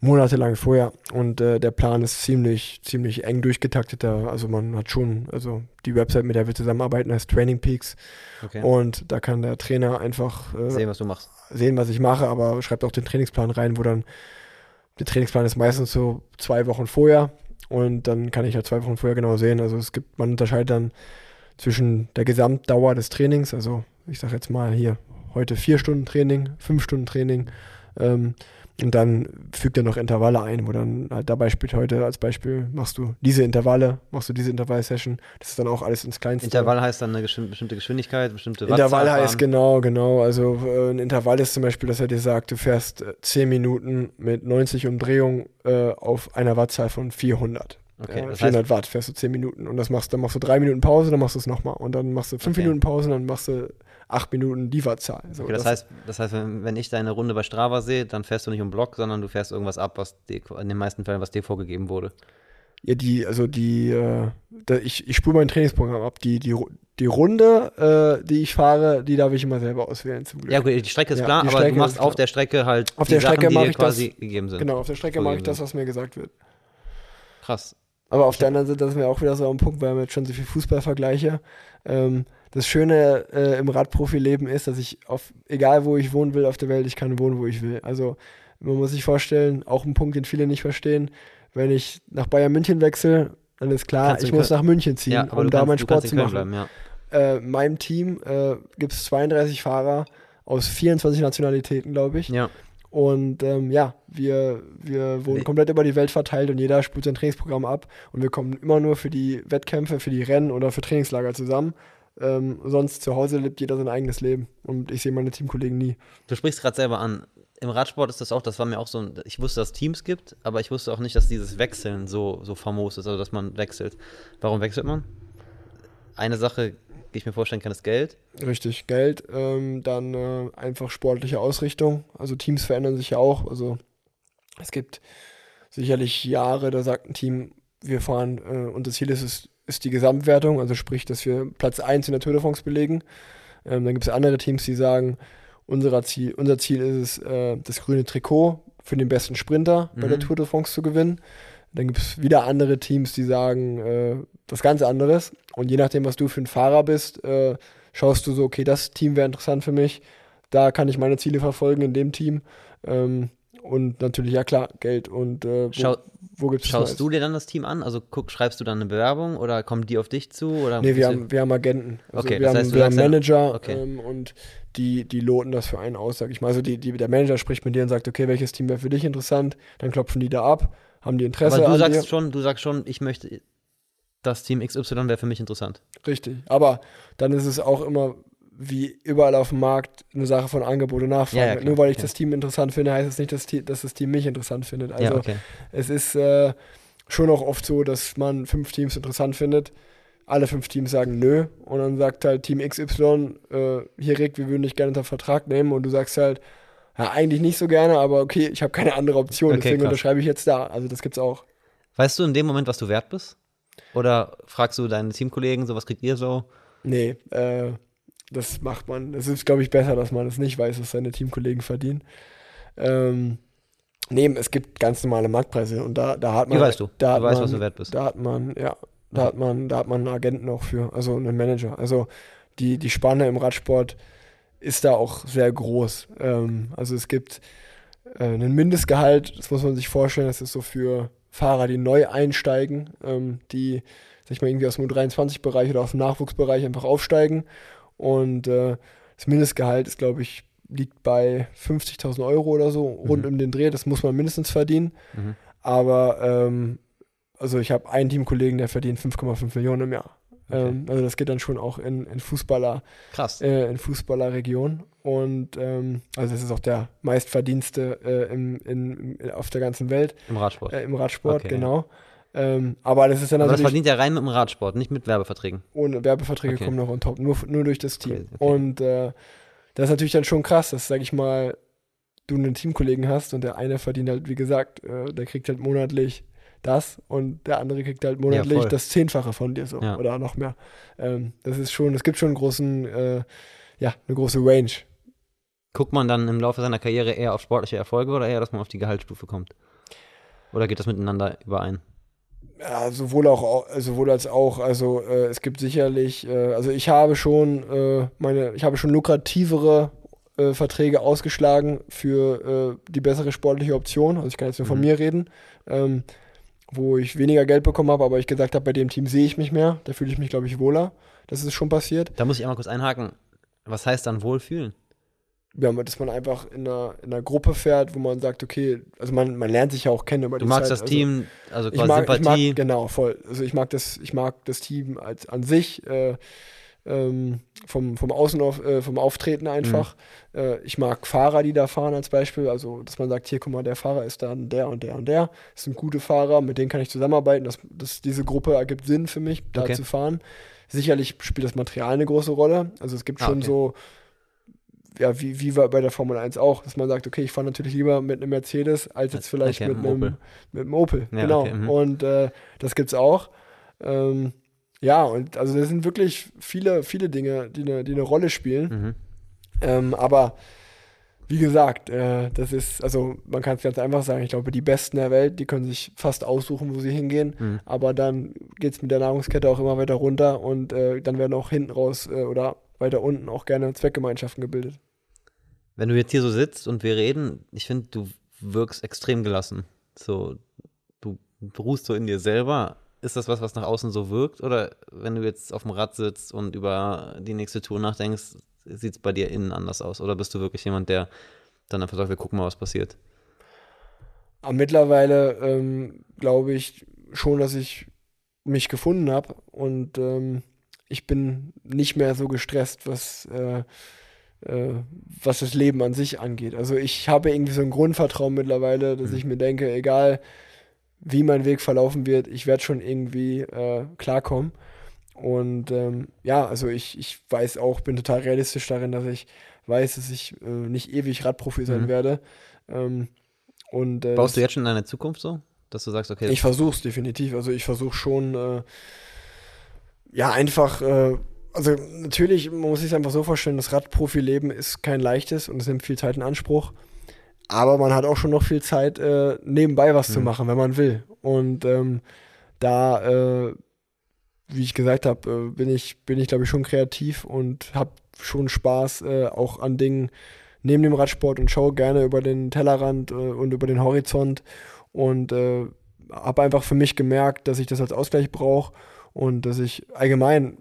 monatelang vorher. Und äh, der Plan ist ziemlich, ziemlich eng durchgetakteter. Also man hat schon, also die Website, mit der wir zusammenarbeiten, heißt Training Peaks. Okay. Und da kann der Trainer einfach äh, Sehen, was du machst. sehen, was ich mache, aber schreibt auch den Trainingsplan rein, wo dann der Trainingsplan ist meistens so zwei Wochen vorher und dann kann ich ja zwei Wochen vorher genau sehen. Also es gibt, man unterscheidet dann zwischen der Gesamtdauer des Trainings, also ich sage jetzt mal hier heute vier Stunden Training, fünf Stunden Training ähm, und dann fügt er noch Intervalle ein, wo dann halt dabei spielt heute als Beispiel machst du diese Intervalle, machst du diese Intervall-Session, das ist dann auch alles ins Kleinste. Intervall heißt dann eine bestimmte Geschwindigkeit, bestimmte Intervall Wattzahl heißt genau, genau. Also äh, ein Intervall ist zum Beispiel, dass er dir sagt, du fährst äh, 10 Minuten mit 90 Umdrehungen äh, auf einer Wattzahl von 400. Okay, äh, das 400 Watt fährst du 10 Minuten und das machst, dann machst du drei Minuten Pause, dann machst du es nochmal und dann machst du fünf Okay. Minuten Pause und dann machst du acht Minuten die Wattzahl. So, Okay, das, heißt, das heißt, wenn, ich deine Runde bei Strava sehe, dann fährst du nicht um Block, sondern du fährst irgendwas ab, was dir, in den meisten Fällen, was dir vorgegeben wurde. ja, die, also die, äh, da, ich, ich spule mein Trainingsprogramm ab. Die, die, die Runde, äh, die ich fahre, die darf ich immer selber auswählen zum Glück. Ja, gut, die Strecke ist Ja, klar, aber Strecke du machst auf der Strecke halt Auf die der Sachen, Strecke die dir ich das- quasi gegeben sind. Genau, auf der Strecke mache ich das, was mir gesagt wird. Krass. Aber auf der anderen Seite, das ist mir auch wieder so am Punkt, weil wir jetzt schon so viel Fußball vergleiche. Ähm, das Schöne äh, im Radprofileben ist, dass ich auf, egal wo ich wohnen will auf der Welt, ich kann wohnen, wo ich will. Also man muss sich vorstellen, auch ein Punkt, den viele nicht verstehen, wenn ich nach Bayern München wechsle, dann ist klar, Kannst ich muss nach München ziehen, Ja, um da kannst, meinen Sport zu machen. bleiben, ja. Äh, in meinem Team äh, gibt es 32 Fahrer aus 24 Nationalitäten, glaube ich. Ja, Und ähm, ja, wir, wir wohnen Nee. komplett über die Welt verteilt und jeder spult sein Trainingsprogramm ab. Und wir kommen immer nur für die Wettkämpfe, für die Rennen oder für Trainingslager zusammen. Ähm, sonst zu Hause lebt jeder sein eigenes Leben. Und ich sehe meine Teamkollegen nie. du sprichst gerade selber an. Im Radsport ist das auch, das war mir auch so ein, ich wusste, dass es Teams gibt, aber ich wusste auch nicht, dass dieses Wechseln so, so famos ist, also dass man wechselt. Warum wechselt man? Eine Sache, die ich mir vorstellen kann, ist Geld. Richtig, Geld, ähm, dann äh, einfach sportliche Ausrichtung. Also Teams verändern sich ja auch. Also es gibt sicherlich Jahre, da sagt ein Team, wir fahren, äh, unser Ziel ist es, ist die Gesamtwertung, also sprich, dass wir Platz 1 in der Tour de France belegen. Ähm, dann gibt es andere Teams, die sagen, unser Ziel, unser Ziel ist es, äh, das grüne Trikot für den besten Sprinter bei der Mhm. Tour de France zu gewinnen. Dann gibt es wieder andere Teams, die sagen äh, was ganz anderes. Und je nachdem, was du für ein Fahrer bist, äh, schaust du so, okay, das Team wäre interessant für mich. Da kann ich meine Ziele verfolgen in dem Team. Ähm, und natürlich, ja klar, Geld. Und äh, wo, Schau, wo gibt es schaust du dir dann das Team an? Also guck, schreibst du dann eine Bewerbung oder kommen die auf dich zu? Oder Nee, wir haben, wir haben Agenten. Also Okay, wir das haben, heißt, wir haben Manager okay. ähm, und die, die loten das für einen aus, sag ich mal. Also die, die, der Manager spricht mit dir und sagt, okay, welches Team wäre für dich interessant? Dann klopfen die da ab, haben die Interesse aber du an sagst dir. schon, du sagst schon, ich möchte, das Team XY wäre für mich interessant. Richtig. Aber dann ist es auch immer wie überall auf dem Markt eine Sache von Angebot und Nachfrage. Ja, ja, klar, Nur weil ich okay. das Team interessant finde, heißt es nicht, dass, die- dass das Team mich interessant findet. Also ja, okay. es ist äh, schon auch oft so, dass man fünf Teams interessant findet. Alle fünf Teams sagen nö. Und dann sagt halt Team XY, äh, hier Rick, wir würden dich gerne unter Vertrag nehmen. Und du sagst halt, ja, eigentlich nicht so gerne, aber okay, ich habe keine andere Option, Okay, deswegen krass. unterschreibe ich jetzt da. Also das gibt's auch. Weißt du in dem Moment, was du wert bist? Oder fragst du deine Teamkollegen, so was kriegt ihr so? Nee, äh, das macht man. Es ist, glaube ich, besser, dass man es nicht weiß, was seine Teamkollegen verdienen. Ähm, nee, es gibt ganz normale Marktpreise und da, da hat man. Wie weißt du? Da Du weißt, man, was du wert bist. Da hat man, ja, da hat man, da hat man einen Agenten auch für, also einen Manager. Also die, die Spanne im Radsport ist da auch sehr groß. Ähm, also es gibt äh, einen Mindestgehalt, das muss man sich vorstellen, das ist so für Fahrer, die neu einsteigen, ähm, die, sag ich mal, irgendwie aus dem U23-Bereich oder aus dem Nachwuchsbereich einfach aufsteigen. Und äh, das Mindestgehalt ist, glaube ich, liegt bei 50.000 Euro oder so, rund Mhm. um den Dreh. Das muss man mindestens verdienen. Mhm. Aber ähm, also ich habe einen Teamkollegen, der verdient 5,5 Millionen im Jahr. Okay. Ähm, also das geht dann schon auch in, in Fußballer, Krass. äh, in Fußballerregion. Und ähm, also das ist auch der meistverdienste äh, im, in, in, auf der ganzen Welt Im Radsport. äh, im Radsport, Okay, genau. Ähm, aber das ist dann Aber das natürlich verdient ja rein mit dem Radsport, nicht mit Werbeverträgen. ohne Werbeverträge Okay. kommen noch on top, nur, nur durch das Team. Okay. Und äh, das ist natürlich dann schon krass, dass, sag ich mal, du einen Teamkollegen hast und der eine verdient halt, wie gesagt, äh, der kriegt halt monatlich das und der andere kriegt halt monatlich voll. das Zehnfache von dir so Ja. oder noch mehr. Ähm, das ist schon, es gibt schon einen großen, äh, ja, eine große Range. Guckt man dann im Laufe seiner Karriere eher auf sportliche Erfolge oder eher, dass man auf die Gehaltsstufe kommt? Oder geht das miteinander überein? Ja, sowohl auch sowohl als auch. Also äh, es gibt sicherlich, äh, also ich habe schon äh, meine, ich habe schon lukrativere äh, Verträge ausgeschlagen für äh, die bessere sportliche Option. Also ich kann jetzt nur von mhm. mir reden, ähm, wo ich weniger Geld bekommen habe, aber ich gesagt habe, bei dem Team sehe ich mich mehr. Da fühle ich mich, glaube ich, wohler. Das ist schon passiert. Da muss ich einmal kurz einhaken. Was heißt dann wohlfühlen? Ja, dass man einfach in einer, in einer Gruppe fährt, wo man sagt, okay, also man, man lernt sich ja auch kennen über du magst Zeit. das also, Team, also quasi mag, Sympathie. Mag, genau, voll. Also ich mag das, ich mag das Team als an sich, äh, ähm, vom, vom Außen auf, äh, vom Auftreten einfach. Mhm. Äh, ich mag Fahrer, die da fahren als Beispiel. Also, dass man sagt, hier, guck mal, der Fahrer ist dann der und der und der. Das sind gute Fahrer, mit denen kann ich zusammenarbeiten. Das, das, diese Gruppe ergibt Sinn für mich, da okay. zu fahren. Sicherlich spielt das Material eine große Rolle. Also es gibt ah, schon okay. so ja, wie, wie bei der Formel 1 auch, dass man sagt, okay, ich fahre natürlich lieber mit einem Mercedes als jetzt vielleicht okay, mit, einem, Opel. mit einem Opel. Ja, genau. Okay, mhm. und äh, das gibt's auch. Ähm, ja, und also das sind wirklich viele, viele Dinge, die eine, die eine Rolle spielen. Mhm. Ähm, aber wie gesagt, äh, das ist, also man kann es ganz einfach sagen, ich glaube, die Besten der Welt, die können sich fast aussuchen, wo sie hingehen, mhm. aber dann geht es mit der Nahrungskette auch immer weiter runter und äh, dann werden auch hinten raus äh, oder weiter unten auch gerne Zweckgemeinschaften gebildet. Wenn du jetzt hier so sitzt und wir reden, ich finde, du wirkst extrem gelassen. So, du beruhst so in dir selber. Ist das was, was nach außen so wirkt? Oder wenn du jetzt auf dem Rad sitzt und über die nächste Tour nachdenkst, sieht es bei dir innen anders aus? Oder bist du wirklich jemand, der dann einfach sagt, wir gucken mal, was passiert? Aber mittlerweile ähm, glaube ich schon, dass ich mich gefunden habe und ähm, ich bin nicht mehr so gestresst, was, äh, äh, was das Leben an sich angeht. Also ich habe irgendwie so ein Grundvertrauen mittlerweile, dass mhm. ich mir denke, egal wie mein Weg verlaufen wird, ich werde schon irgendwie äh, klarkommen. Und ähm, ja, also ich, ich weiß auch, bin total realistisch darin, dass ich weiß, dass ich äh, nicht ewig Radprofi sein mhm. werde. Ähm, und, äh, Baust du jetzt schon in deine Zukunft so? Dass du sagst, okay. Ich versuche es definitiv. Also ich versuche schon äh, ja, einfach, äh, also natürlich, man muss sich einfach so vorstellen, das Radprofi-Leben ist kein leichtes und es nimmt viel Zeit in Anspruch. Aber man hat auch schon noch viel Zeit, äh, nebenbei was mhm. zu machen, wenn man will. Und ähm, da, äh, wie ich gesagt habe, äh, bin ich, bin ich glaube ich, schon kreativ und habe schon Spaß äh, auch an Dingen neben dem Radsport und schaue gerne über den Tellerrand äh, und über den Horizont und habe einfach für mich gemerkt, dass ich das als Ausgleich brauche und dass ich allgemein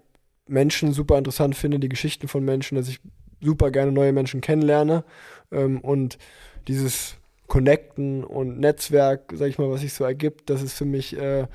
Menschen super interessant finde, die Geschichten von Menschen, dass ich super gerne neue Menschen kennenlerne ähm, und dieses Connecten und Netzwerk, sag ich mal, was sich so ergibt, das ist für mich, äh,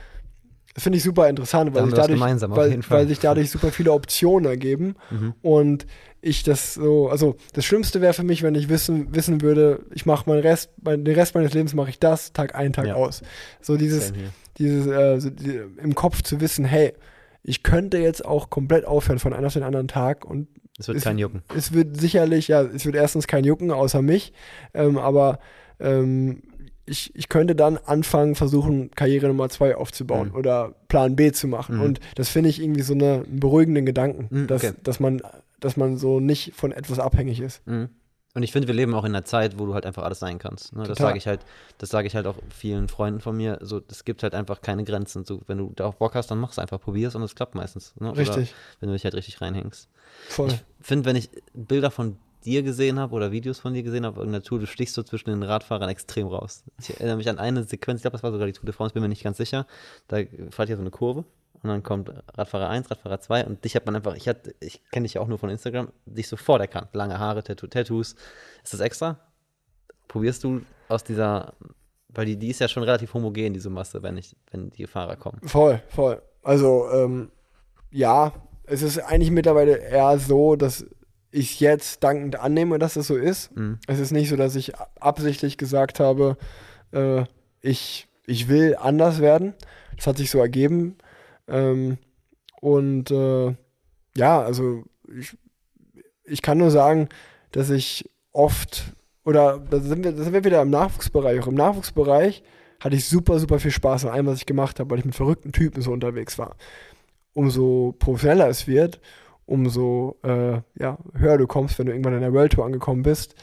das finde ich super interessant, weil sich, dadurch, weil, weil sich dadurch super viele Optionen ergeben mhm. und ich das so, also das Schlimmste wäre für mich, wenn ich wissen, wissen würde, ich mache meinen Rest, mein, den Rest meines Lebens mache ich das, Tag ein, Tag ja. aus. So dieses, dieses äh, so die, im Kopf zu wissen, hey, ich könnte jetzt auch komplett aufhören von einem auf den anderen Tag und es wird es, kein Jucken. Es wird sicherlich, ja, es wird erstens kein Jucken, außer mich, ähm, aber ähm, ich, ich könnte dann anfangen, versuchen, Karriere Nummer zwei aufzubauen mhm. oder Plan B zu machen. Mhm. Und das finde ich irgendwie so eine, einen beruhigenden Gedanken, mhm, dass, okay. dass, man, dass man so nicht von etwas abhängig ist. Und ich finde, wir leben auch in einer Zeit, wo du halt einfach alles sein kannst. Ne? Das sage ich halt, das sage ich halt auch vielen Freunden von mir. So, es gibt halt einfach keine Grenzen. So, wenn du darauf Bock hast, dann mach es einfach, probier es und es klappt meistens. Ne? Richtig. wenn du dich halt richtig reinhängst. Voll. Ich finde, wenn ich Bilder von dir gesehen habe oder Videos von dir gesehen habe irgendeiner Tour, du stichst so zwischen den Radfahrern extrem raus. Ich erinnere mich an eine Sequenz, ich glaube, das war sogar die Tour de France, bin mir nicht ganz sicher. Da fahrt ihr so eine Kurve und dann kommt Radfahrer 1, Radfahrer 2 und dich hat man einfach, ich, ich kenne dich ja auch nur von Instagram, dich sofort erkannt. Lange Haare, Tattoo, Tattoos. Ist das extra? Probierst du aus dieser, weil die, die ist ja schon relativ homogen, diese Masse, wenn, ich, wenn die Fahrer kommen. Voll, voll. Also, ähm, ja, es ist eigentlich mittlerweile eher so, dass ich jetzt dankend annehme, dass es so ist. Mhm. Es ist nicht so, dass ich absichtlich gesagt habe, äh, ich, ich will anders werden. Das hat sich so ergeben. Ähm, und äh, ja, also ich, ich kann nur sagen, dass ich oft, oder da sind, wir, da sind wir wieder im Nachwuchsbereich. Auch im Nachwuchsbereich hatte ich super, super viel Spaß an allem, was ich gemacht habe, weil ich mit verrückten Typen so unterwegs war. Umso professioneller es wird, umso äh, ja, höher du kommst, wenn du irgendwann in der World Tour angekommen bist,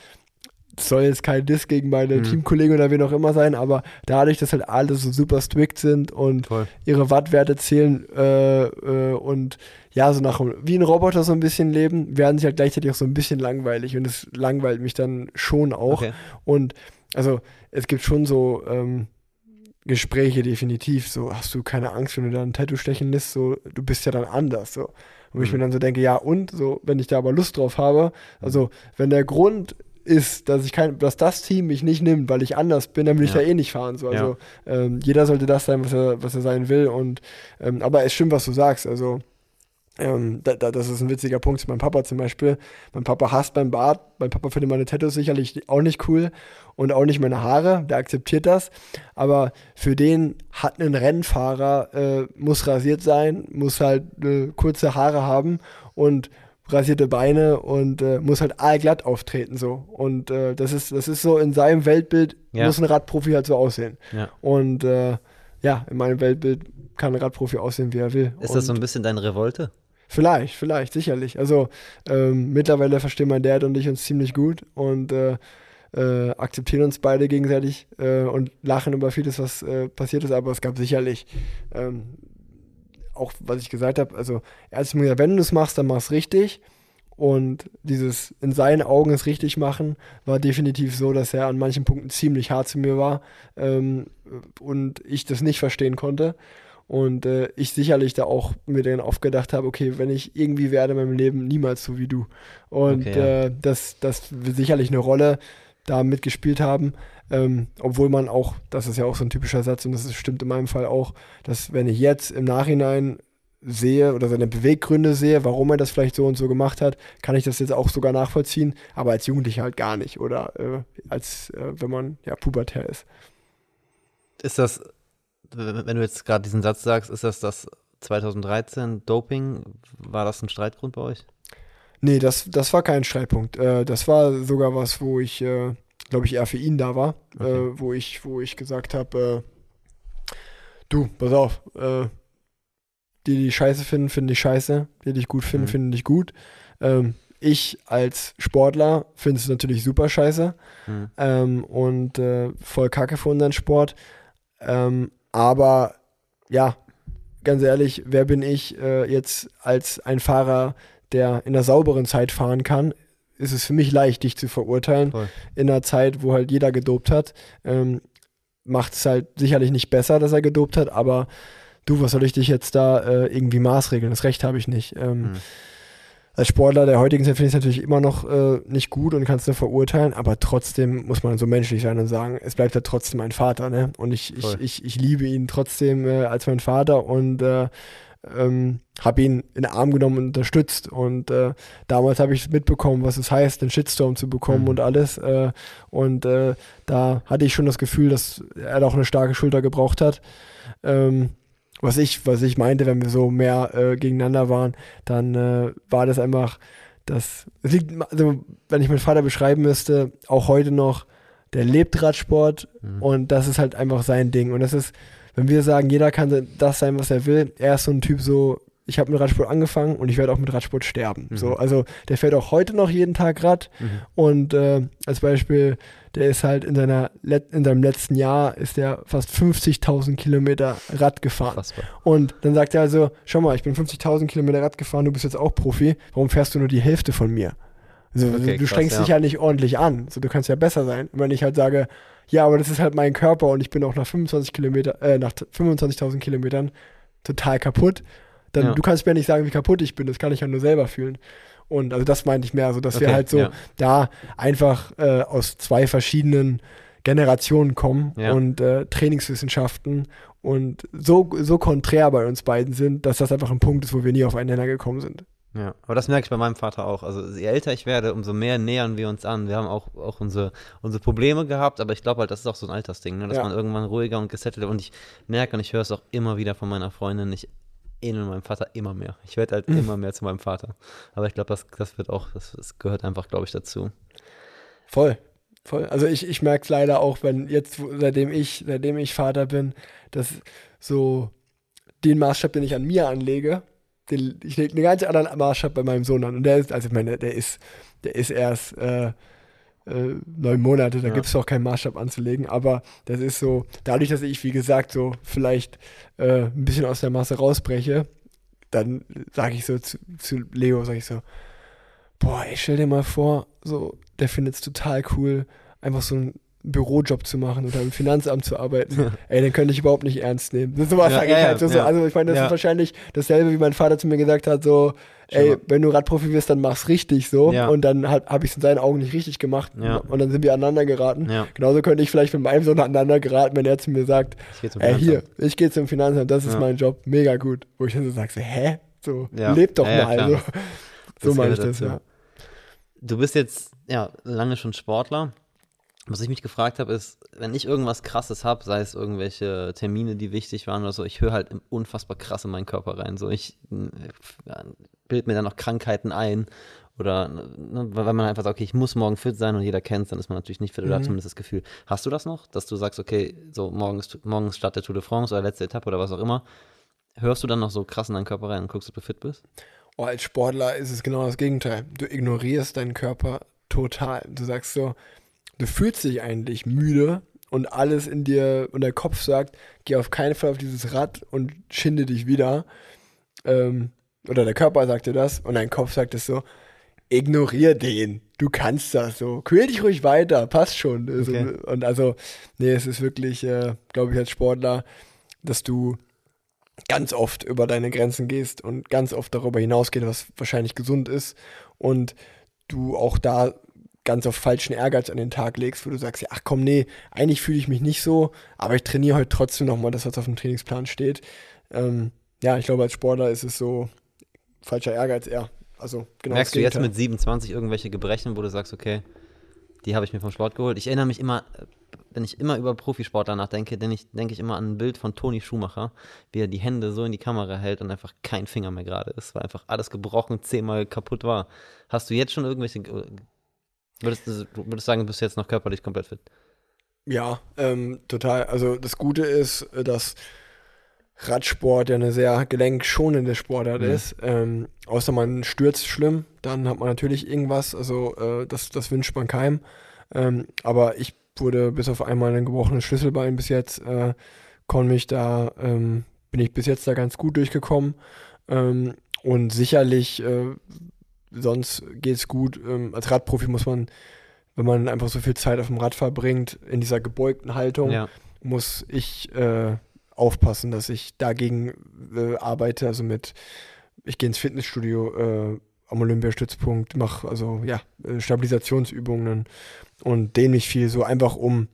soll jetzt kein Diss gegen meine Mhm. Teamkollegen oder wen auch immer sein, aber dadurch, dass halt alle so super strict sind und Voll. ihre Wattwerte zählen äh, äh, und ja, so nach wie ein Roboter so ein bisschen leben, werden sie halt gleichzeitig auch so ein bisschen langweilig und es langweilt mich dann schon auch. Okay. Und also es gibt schon so ähm, Gespräche definitiv, so hast du keine Angst, wenn du da ein Tattoo stechen lässt, so du bist ja dann anders, so. Und ich Mhm. mir dann so denke, ja und, so, wenn ich da aber Lust drauf habe, also wenn der Grund ist, dass ich kein, dass das Team mich nicht nimmt, weil ich anders bin, dann will ich Ja. da eh nicht fahren. So. Also ähm, jeder sollte das sein, was er, was er sein will. Und ähm, aber es stimmt, was du sagst. Also ähm, da, da, das ist ein witziger Punkt zu meinem Papa zum Beispiel. Mein Papa hasst mein Bart. Mein Papa findet meine Tattoos sicherlich auch nicht cool und auch nicht meine Haare. Der akzeptiert das. Aber für den hat ein Rennfahrer, äh, muss rasiert sein, muss halt äh, kurze Haare haben und rasierte Beine und äh, muss halt allglatt auftreten so. Und äh, das ist, das ist so in seinem Weltbild, Ja. muss ein Radprofi halt so aussehen. Ja. Und äh, ja, in meinem Weltbild kann ein Radprofi aussehen, wie er will. Ist und das so ein bisschen deine Revolte? Vielleicht, vielleicht, sicherlich. Also ähm, mittlerweile verstehen mein Dad und ich uns ziemlich gut und äh, äh, akzeptieren uns beide gegenseitig äh, und lachen über vieles, was äh, passiert ist, aber es gab sicherlich ähm, auch, was ich gesagt habe, also er hat mir gesagt, wenn du es machst, dann mach's richtig. Und dieses in seinen Augen es richtig machen, war definitiv so, dass er an manchen Punkten ziemlich hart zu mir war ähm, und ich das nicht verstehen konnte. Und äh, ich sicherlich da auch mir dann oft gedacht habe, okay, wenn ich irgendwie werde in meinem Leben, niemals so wie du. Und Okay, ja. äh, das, das wird sicherlich eine Rolle da mitgespielt haben. Ähm, obwohl man auch, das ist ja auch so ein typischer Satz und das ist, stimmt in meinem Fall auch, dass wenn ich jetzt im Nachhinein sehe oder seine Beweggründe sehe, warum er das vielleicht so und so gemacht hat, kann ich das jetzt auch sogar nachvollziehen, aber als Jugendlicher halt gar nicht oder äh, als äh, wenn man ja pubertär ist. Ist das, wenn du jetzt gerade diesen Satz sagst, ist das das 2013 Doping? War das ein Streitgrund bei euch? Nee, das, das war kein Streitpunkt. Äh, das war sogar was, wo ich, äh, glaube ich, eher für ihn da war, Okay. äh, wo ich, wo ich gesagt habe, äh, du, pass auf, äh, die, die scheiße finden, finden dich scheiße, die dich gut finden, Mhm. finden dich gut. Ähm, ich als Sportler finde es natürlich super scheiße Hm. ähm, und äh, voll kacke für unseren Sport. Ähm, aber ja, ganz ehrlich, wer bin ich äh, jetzt als ein Fahrer, der in der sauberen Zeit fahren kann? Ist es für mich leicht, dich zu verurteilen. Voll. In einer Zeit, wo halt jeder gedopt hat. Ähm, Macht es halt sicherlich nicht besser, dass er gedopt hat, aber du, was soll ich dich jetzt da äh, irgendwie maßregeln? Das Recht habe ich nicht. Ähm, Hm. als Sportler der heutigen Zeit finde ich es natürlich immer noch äh, nicht gut und kannst nur verurteilen, aber trotzdem muss man so menschlich sein und sagen, es bleibt ja trotzdem mein Vater, ne? Und ich, ich, ich, ich liebe ihn trotzdem äh, als mein Vater und äh, ähm, habe ihn in den Arm genommen und unterstützt. Und äh, damals habe ich mitbekommen, was es heißt, einen Shitstorm zu bekommen Mhm. und alles. Äh, und äh, da hatte ich schon das Gefühl, dass er da auch eine starke Schulter gebraucht hat. Ähm, was ich, was ich meinte, wenn wir so mehr äh, gegeneinander waren, dann äh, war das einfach, das, liegt, also wenn ich meinen Vater beschreiben müsste, auch heute noch, der lebt Radsport Mhm. und das ist halt einfach sein Ding. Und das ist, wenn wir sagen, jeder kann das sein, was er will, er ist so ein Typ so, ich habe mit Radsport angefangen und ich werde auch mit Radsport sterben. Mhm. So, also der fährt auch heute noch jeden Tag Rad Mhm. und äh, als Beispiel, der ist halt in, seiner Let in seinem letzten Jahr ist der fast 50.000 Kilometer Rad gefahren. Unfassbar. Und dann sagt er also, schau mal, ich bin 50.000 Kilometer Rad gefahren, du bist jetzt auch Profi, warum fährst du nur die Hälfte von mir? Also, Okay, du krass, strengst ja. dich ja nicht ordentlich an, so, du kannst ja besser sein. Und wenn ich halt sage, ja, aber das ist halt mein Körper und ich bin auch nach 25 Kilometer, äh, nach 25.000 Kilometern total kaputt, dann Ja. du kannst mir nicht sagen, wie kaputt ich bin, das kann ich ja nur selber fühlen. Und also das meinte ich mehr, also dass wir Okay, halt so ja. da einfach äh, aus zwei verschiedenen Generationen kommen Ja. und äh, Trainingswissenschaften und so, so konträr bei uns beiden sind, dass das einfach ein Punkt ist, wo wir nie auf einen Nenner gekommen sind. Ja, aber das merke ich bei meinem Vater auch. Also je älter ich werde, umso mehr nähern wir uns an. Wir haben auch, auch unsere, unsere Probleme gehabt, aber ich glaube halt, das ist auch so ein Altersding, ne? dass Ja. man irgendwann ruhiger und gesettelter und ich merke und ich höre es auch immer wieder von meiner Freundin, ich ähnle meinem Vater immer mehr. Ich werde halt immer mehr zu meinem Vater. Aber ich glaube, das, das wird auch, das, das gehört einfach, glaube ich, dazu. Voll. Voll. Also ich, ich merke es leider auch, wenn jetzt, seitdem ich, seitdem ich Vater bin, dass so den Maßstab, den ich an mir anlege, den, ich lege einen ganz anderen Maßstab bei meinem Sohn an. Und der ist, also ich meine, der ist, der ist erst äh, äh, neun Monate, da Ja. gibt es auch keinen Maßstab anzulegen, aber das ist so, dadurch, dass ich, wie gesagt, so vielleicht äh, ein bisschen aus der Masse rausbreche, dann sage ich so zu, zu Leo, sage ich so, boah, ey, stell dir mal vor, so, der findet es total cool, einfach so einen Bürojob zu machen oder im Finanzamt zu arbeiten. Ey, den könnte ich überhaupt nicht ernst nehmen. Ist sowas Ja, sag ja, ich ja, halt so, so. ja. Also ich meine, das Ja. ist wahrscheinlich dasselbe, wie mein Vater zu mir gesagt hat, so, ey, wenn du Radprofi wirst, dann mach's richtig so. Ja. Und dann habe hab ich es in seinen Augen nicht richtig gemacht. Ja. Und dann sind wir aneinander geraten. Ja, Genauso könnte ich vielleicht mit meinem Sohn aneinander geraten, wenn er zu mir sagt, ey, hier, ich gehe zum Finanzamt, das ist Ja. mein Job, mega gut. Wo ich dann so sage, so, hä? So, Ja. leb doch Ja, ja, mal. so so meine ich das, ja. Du bist jetzt ja lange schon Sportler. Was ich mich gefragt habe, ist, wenn ich irgendwas krasses habe, sei es irgendwelche Termine, die wichtig waren oder so, ich höre halt unfassbar krass in meinen Körper rein. So, ich äh, bild mir dann noch Krankheiten ein. Oder ne, weil man einfach sagt, okay, ich muss morgen fit sein und jeder kennt es, dann ist man natürlich nicht fit oder hat Mhm. zumindest das Gefühl. Hast du das noch, dass du sagst, okay, so morgen ist, morgen ist Start der Tour de France oder letzte Etappe oder was auch immer, hörst du dann noch so krass in deinen Körper rein und guckst, ob du fit bist? Oh, als Sportler ist es genau das Gegenteil. Du ignorierst deinen Körper total. Du sagst so, du fühlst dich eigentlich müde und alles in dir und der Kopf sagt, geh auf keinen Fall auf dieses Rad und schinde dich wieder. Ähm, oder der Körper sagt dir das und dein Kopf sagt es so, ignorier den. Du kannst das so. Quäl dich ruhig weiter, passt schon. Also, Okay. Und also, nee, es ist wirklich, äh, glaube ich, als Sportler, dass du ganz oft über deine Grenzen gehst und ganz oft darüber hinausgeht, was wahrscheinlich gesund ist und du auch da ganz auf falschen Ehrgeiz an den Tag legst, wo du sagst, ja, ach komm, nee, eigentlich fühle ich mich nicht so, aber ich trainiere heute trotzdem nochmal das, was auf dem Trainingsplan steht. Ähm, ja, ich glaube, als Sportler ist es so falscher Ehrgeiz eher. Also genau Merkst du jetzt mit 27 irgendwelche Gebrechen, wo du sagst, okay, die habe ich mir vom Sport geholt? Ich erinnere mich immer, wenn ich immer über Profisportler nachdenke, denke ich, denke ich immer an ein Bild von Toni Schumacher, wie er die Hände so in die Kamera hält und einfach kein Finger mehr gerade ist, weil einfach alles gebrochen, zehnmal kaputt war. Hast du jetzt schon irgendwelche, würdest du würdest sagen, du bist jetzt noch körperlich komplett fit? Ja, ähm, total. Also das Gute ist, dass Radsport ja eine sehr gelenkschonende Sportart Mhm. ist. Ähm, außer man stürzt schlimm, dann hat man natürlich irgendwas. Also äh, das, das wünscht man keinem. Ähm, aber ich wurde bis auf einmal ein gebrochenes Schlüsselbein bis jetzt, äh, konnte mich da, ähm, bin ich bis jetzt da ganz gut durchgekommen. Ähm, und sicherlich, äh, sonst geht's gut. Ähm, als Radprofi muss man, wenn man einfach so viel Zeit auf dem Rad verbringt, in dieser gebeugten Haltung, Ja, muss ich äh, aufpassen, dass ich dagegen äh, arbeite. Also mit, ich gehe ins Fitnessstudio äh, am Olympiastützpunkt, mache also ja äh, Stabilisationsübungen und dehne mich viel so einfach um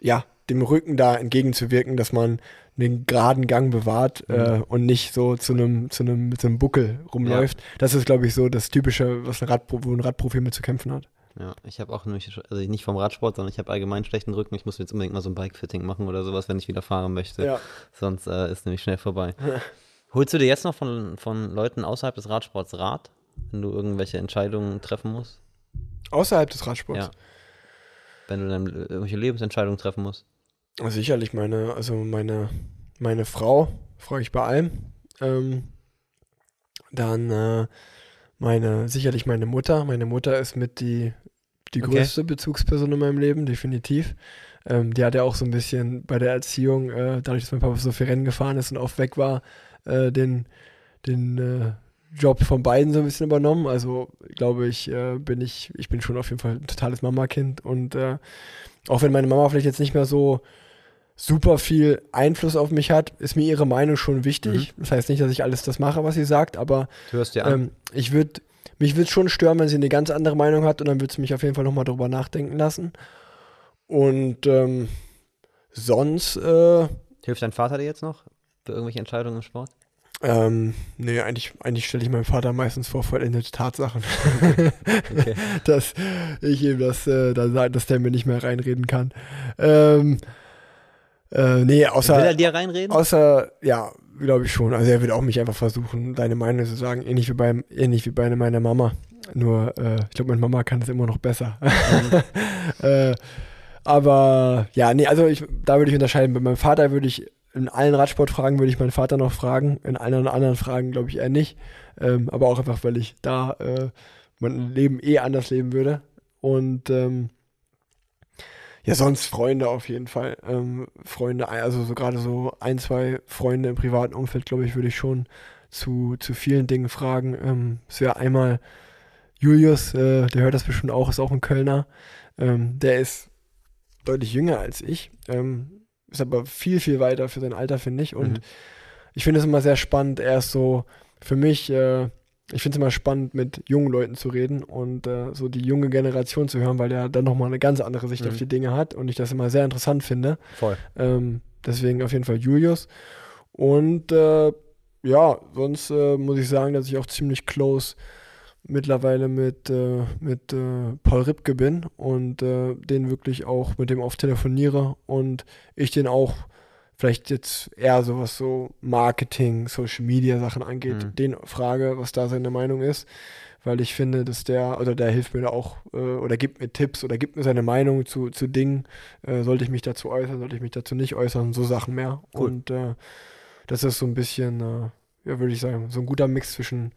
ja dem Rücken da entgegenzuwirken, dass man den geraden Gang bewahrt äh, und nicht so zu einem zu einem mit so einem Buckel rumläuft. Das ist glaube ich so das typische, was ein Radpro wo ein Radprofi mit zu kämpfen hat. ja. Ich habe auch nämlich, also nicht vom Radsport, sondern ich habe allgemein schlechten Rücken. Ich muss jetzt unbedingt mal so ein Bike-Fitting machen oder sowas, wenn ich wieder fahren möchte. Ja. Sonst äh, ist nämlich schnell vorbei. Holst du dir jetzt noch von, von Leuten außerhalb des Radsports Rat, wenn du irgendwelche Entscheidungen treffen musst? Außerhalb des Radsports. Ja. Wenn du dann äh, irgendwelche Lebensentscheidungen treffen musst? Sicherlich meine, also meine, meine Frau, freue ich bei allem. Ähm, dann äh, meine, sicherlich meine Mutter. Meine Mutter ist mit die, die Okay. größte Bezugsperson in meinem Leben, definitiv. Ähm, die hat ja auch so ein bisschen bei der Erziehung, äh, dadurch, dass mein Papa so viel Rennen gefahren ist und oft weg war, äh, den, den äh, Job von beiden so ein bisschen übernommen. Also glaube ich, äh, bin ich, ich bin schon auf jeden Fall ein totales Mamakind und äh, auch wenn meine Mama vielleicht jetzt nicht mehr so super viel Einfluss auf mich hat, ist mir ihre Meinung schon wichtig. Das heißt nicht, dass ich alles das mache, was sie sagt, aber Du hörst dir an. ähm, ich würde, mich würde schon stören, wenn sie eine ganz andere Meinung hat und dann würde es mich auf jeden Fall nochmal drüber nachdenken lassen. Und ähm, sonst, äh, Hilft dein Vater dir jetzt noch für irgendwelche Entscheidungen im Sport? ähm, nee, eigentlich, eigentlich stelle ich meinem Vater meistens vor vollendete Tatsachen. Okay. dass ich ihm das, äh, da sage, dass der mir nicht mehr reinreden kann. Ähm, äh, nee, außer. Will er dir reinreden? Außer, ja, glaube ich schon. Also er wird auch mich einfach versuchen, deine Meinung zu sagen, ähnlich wie beim, ähnlich wie bei meiner Mama. Nur, äh, ich glaube, meine Mama kann das immer noch besser. äh, aber ja, nee, also ich, da würde ich unterscheiden. Bei meinem Vater würde ich, in allen Radsportfragen würde ich meinen Vater noch fragen, in allen anderen Fragen glaube ich eher nicht. Ähm, aber auch einfach, weil ich da äh, mein Leben eh anders leben würde. und ähm, ja, sonst Freunde auf jeden Fall. Ähm, Freunde, also so gerade so ein, zwei Freunde im privaten Umfeld, glaube ich, würde ich schon zu, zu vielen Dingen fragen. Ähm, es wäre einmal Julius, äh, der hört das bestimmt auch, ist auch ein Kölner. Ähm, der ist deutlich jünger als ich, ähm, ist aber viel, viel weiter für sein Alter, finde ich. Und mhm. ich finde es immer sehr spannend. Er ist so für mich äh, ich finde es immer spannend, mit jungen Leuten zu reden und äh, so die junge Generation zu hören, weil der dann nochmal eine ganz andere Sicht mhm. auf die Dinge hat und ich das immer sehr interessant finde. Voll. Ähm, deswegen auf jeden Fall Julius. Und äh, ja, sonst äh, muss ich sagen, dass ich auch ziemlich close mittlerweile mit, äh, mit äh, Paul Ripke bin und äh, den wirklich auch mit dem oft telefoniere und ich den auch vielleicht jetzt eher so was so Marketing, Social Media Sachen angeht, mhm. den frage, was da seine Meinung ist, weil ich finde, dass der, oder der hilft mir da auch, äh, oder gibt mir Tipps oder gibt mir seine Meinung zu, zu Dingen, äh, sollte ich mich dazu äußern, sollte ich mich dazu nicht äußern, so Sachen mehr. Cool. Und äh, das ist so ein bisschen, äh, ja, würde ich sagen, so ein guter Mix zwischen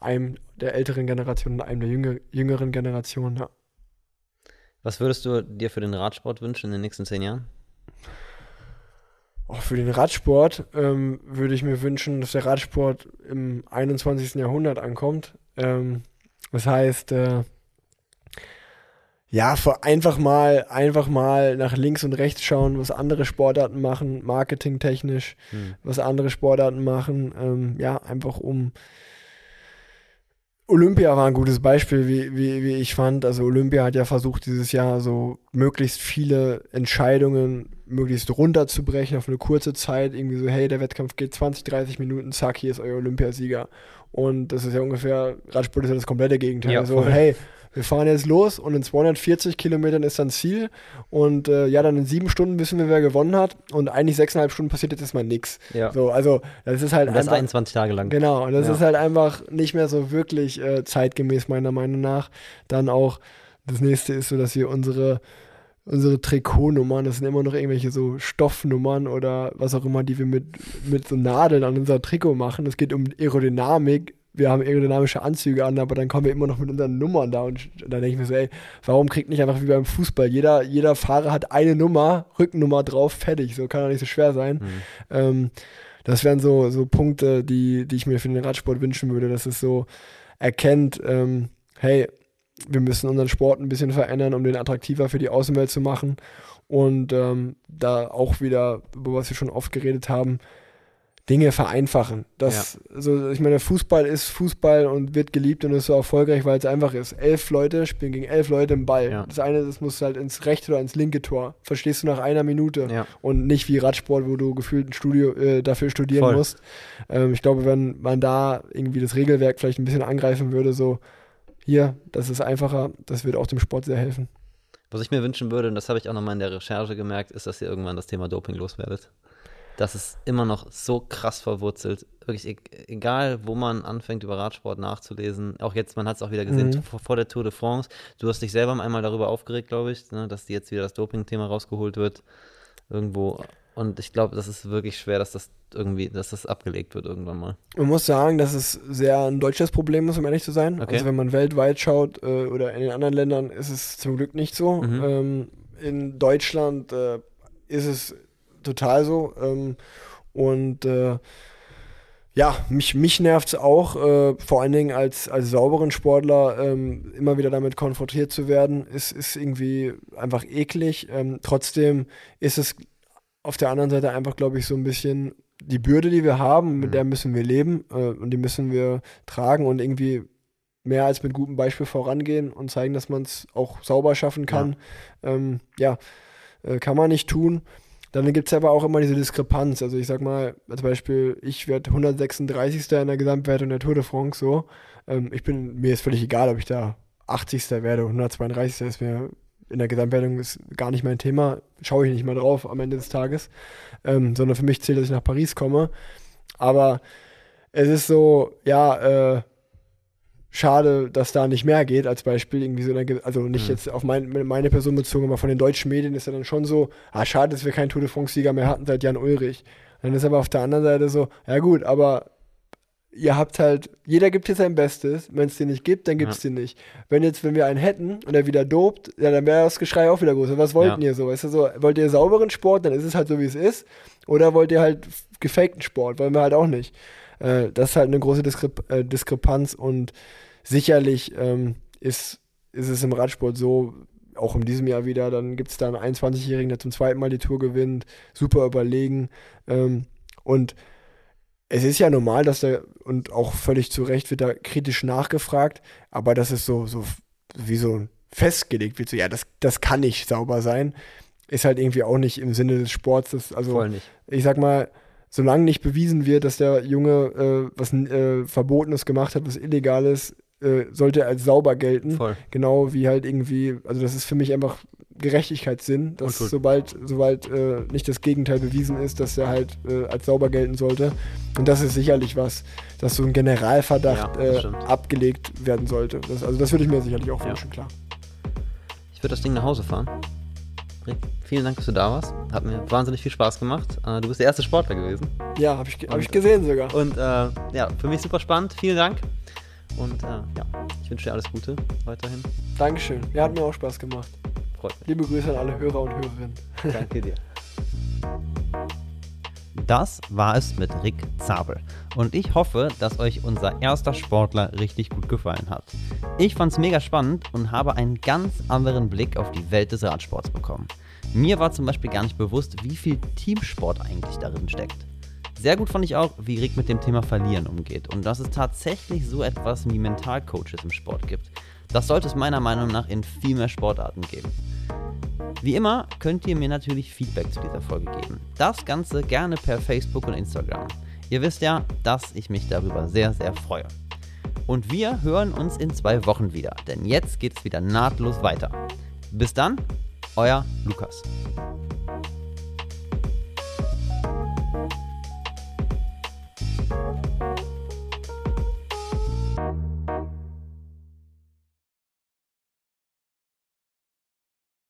einem der älteren Generation und einem der jünger, jüngeren Generation, ja. Was würdest du dir für den Radsport wünschen in den nächsten zehn Jahren? Oh, für den Radsport ähm, würde ich mir wünschen, dass der Radsport im 21. Jahrhundert ankommt. Ähm, das heißt, äh, ja, einfach mal, einfach mal nach links und rechts schauen, was andere Sportarten machen, marketingtechnisch, hm. was andere Sportarten machen. Ähm, ja, einfach um Olympia war ein gutes Beispiel, wie, wie, wie ich fand. Also Olympia hat ja versucht, dieses Jahr so möglichst viele Entscheidungen möglichst runterzubrechen auf eine kurze Zeit. Irgendwie so, hey, der Wettkampf geht 20, 30 Minuten, zack, hier ist euer Olympiasieger. Und das ist ja ungefähr, Radsport ist ja das komplette Gegenteil. Ja, so, hey, wir fahren jetzt los und in 240 Kilometern ist dann Ziel. Und äh, ja, dann in sieben Stunden wissen wir, wer gewonnen hat. Und eigentlich sechseinhalb Stunden passiert jetzt erstmal nichts. Ja. So, also das ist halt und das einfach, 21 Tage lang. Genau, und das ja. ist halt einfach nicht mehr so wirklich äh, zeitgemäß, meiner Meinung nach. Dann auch, das nächste ist so, dass wir unsere unsere Trikotnummern, das sind immer noch irgendwelche so Stoffnummern oder was auch immer, die wir mit, mit so Nadeln an unser Trikot machen. Es geht um Aerodynamik wir haben aerodynamische Anzüge an, aber dann kommen wir immer noch mit unseren Nummern da und dann denke ich mir so, ey, warum kriegt nicht einfach wie beim Fußball, jeder, jeder Fahrer hat eine Nummer, Rückennummer drauf, fertig, so kann doch nicht so schwer sein. Mhm. Ähm, das wären so, so Punkte, die, die ich mir für den Radsport wünschen würde, dass es so erkennt, ähm, hey, wir müssen unseren Sport ein bisschen verändern, um den attraktiver für die Außenwelt zu machen und ähm, da auch wieder, über was wir schon oft geredet haben, Dinge vereinfachen. Das, ja. also ich meine, Fußball ist Fußball und wird geliebt und ist so erfolgreich, weil es einfach ist. Elf Leute spielen gegen elf Leute im Ball. Ja. Das eine, das muss halt ins rechte oder ins linke Tor. Verstehst du nach einer Minute. Ja. Und nicht wie Radsport, wo du gefühlt ein Studio äh, dafür studieren Voll. musst. Ähm, ich glaube, wenn man da irgendwie das Regelwerk vielleicht ein bisschen angreifen würde, so hier, das ist einfacher, das wird auch dem Sport sehr helfen. Was ich mir wünschen würde, und das habe ich auch nochmal in der Recherche gemerkt, ist, dass ihr irgendwann das Thema Doping loswerdet das ist immer noch so krass verwurzelt. Wirklich, e-, egal wo man anfängt, über Radsport nachzulesen, auch jetzt, man hat es auch wieder gesehen, mhm. vor, vor, der Tour de France, du hast dich selber einmal darüber aufgeregt, glaube ich, ne, dass jetzt wieder das Doping-Thema rausgeholt wird. Irgendwo. Und ich glaube, das ist wirklich schwer, dass das irgendwie, dass das abgelegt wird irgendwann mal. Man muss sagen, dass es sehr ein deutsches Problem ist, um ehrlich zu sein. Okay. Also wenn man weltweit schaut äh, oder in den anderen Ländern, ist es zum Glück nicht so. Mhm. Ähm, in Deutschland äh, ist es total so. Ähm, und äh, ja, mich, mich nervt es auch, äh, vor allen Dingen als, als sauberen Sportler ähm, immer wieder damit konfrontiert zu werden, ist, ist irgendwie einfach eklig. Ähm, trotzdem ist es auf der anderen Seite einfach, glaube ich, so ein bisschen die Bürde, die wir haben, mit mhm. der müssen wir leben äh, und die müssen wir tragen und irgendwie mehr als mit gutem Beispiel vorangehen und zeigen, dass man es auch sauber schaffen kann. Ja, ähm, ja äh, kann man nicht tun. Dann gibt es aber auch immer diese Diskrepanz. Also ich sag mal, als Beispiel, ich werde 136. in der Gesamtwertung der Tour de France so. Ähm, ich bin, mir ist völlig egal, ob ich da 80. werde, 132. ist mir in der Gesamtwertung ist gar nicht mein Thema. Schaue ich nicht mal drauf am Ende des Tages. Ähm, sondern für mich zählt, dass ich nach Paris komme. Aber es ist so, ja, äh, schade, dass da nicht mehr geht, als Beispiel. Irgendwie so, also nicht mhm. jetzt auf mein, meine Person bezogen, aber von den deutschen Medien ist ja dann schon so, ah, schade, dass wir keinen Tour de France-Sieger mehr hatten seit Jan Ulrich. Dann ist aber auf der anderen Seite so, ja gut, aber ihr habt halt, jeder gibt hier sein Bestes. Wenn es den nicht gibt, dann gibt es Ja. den nicht. Wenn jetzt, wenn wir einen hätten und er wieder dopt, ja, dann wäre das Geschrei auch wieder groß. Was wollten Ja. ihr so? Weißt du, so, wollt ihr sauberen Sport, dann ist es halt so, wie es ist. Oder wollt ihr halt gefakten Sport? Wollen wir halt auch nicht. Äh, das ist halt eine große Diskrep äh, Diskrepanz und sicherlich ähm, ist, ist es im Radsport so, auch in diesem Jahr wieder, dann gibt es da einen 21-Jährigen, der zum zweiten Mal die Tour gewinnt, super überlegen. Ähm, und es ist ja normal, dass der, und auch völlig zu Recht wird da kritisch nachgefragt, aber das ist so, so wie so festgelegt wird, so, ja, das, das kann nicht sauber sein, ist halt irgendwie auch nicht im Sinne des Sports. Das, also, ich sag mal, solange nicht bewiesen wird, dass der Junge äh, was äh, Verbotenes gemacht hat, was Illegales, äh, sollte er als sauber gelten. Voll. Genau wie halt irgendwie, also das ist für mich einfach Gerechtigkeitssinn, dass sobald, sobald äh, nicht das Gegenteil bewiesen ist, dass er halt äh, als sauber gelten sollte. Und das ist sicherlich was, dass so ein Generalverdacht Ja, äh, abgelegt werden sollte. Das, also das würde ich mir sicherlich auch wünschen, klar. Ich würde das Ding nach Hause fahren. Rick, vielen Dank, dass du da warst. Hat mir wahnsinnig viel Spaß gemacht. Äh, du bist der erste Sportler gewesen. Ja, habe ich, ge- hab ich gesehen sogar. Und äh, ja, für mich super spannend. Vielen Dank. Und äh, ja, ich wünsche dir alles Gute weiterhin. Dankeschön. Ja, hat mir auch Spaß gemacht. Freut mich. Liebe Grüße an alle Hörer und Hörerinnen. Danke dir. Das war es mit Rick Zabel. Und ich hoffe, dass euch unser erster Sportler richtig gut gefallen hat. Ich fand es mega spannend und habe einen ganz anderen Blick auf die Welt des Radsports bekommen. Mir war zum Beispiel gar nicht bewusst, wie viel Teamsport eigentlich darin steckt. Sehr gut fand ich auch, wie Rick mit dem Thema Verlieren umgeht und dass es tatsächlich so etwas wie Mentalcoaches im Sport gibt. Das sollte es meiner Meinung nach in viel mehr Sportarten geben. Wie immer könnt ihr mir natürlich Feedback zu dieser Folge geben. Das Ganze gerne per Facebook und Instagram. Ihr wisst ja, dass ich mich darüber sehr, sehr freue. Und wir hören uns in zwei Wochen wieder, denn jetzt geht es wieder nahtlos weiter. Bis dann, euer Lukas.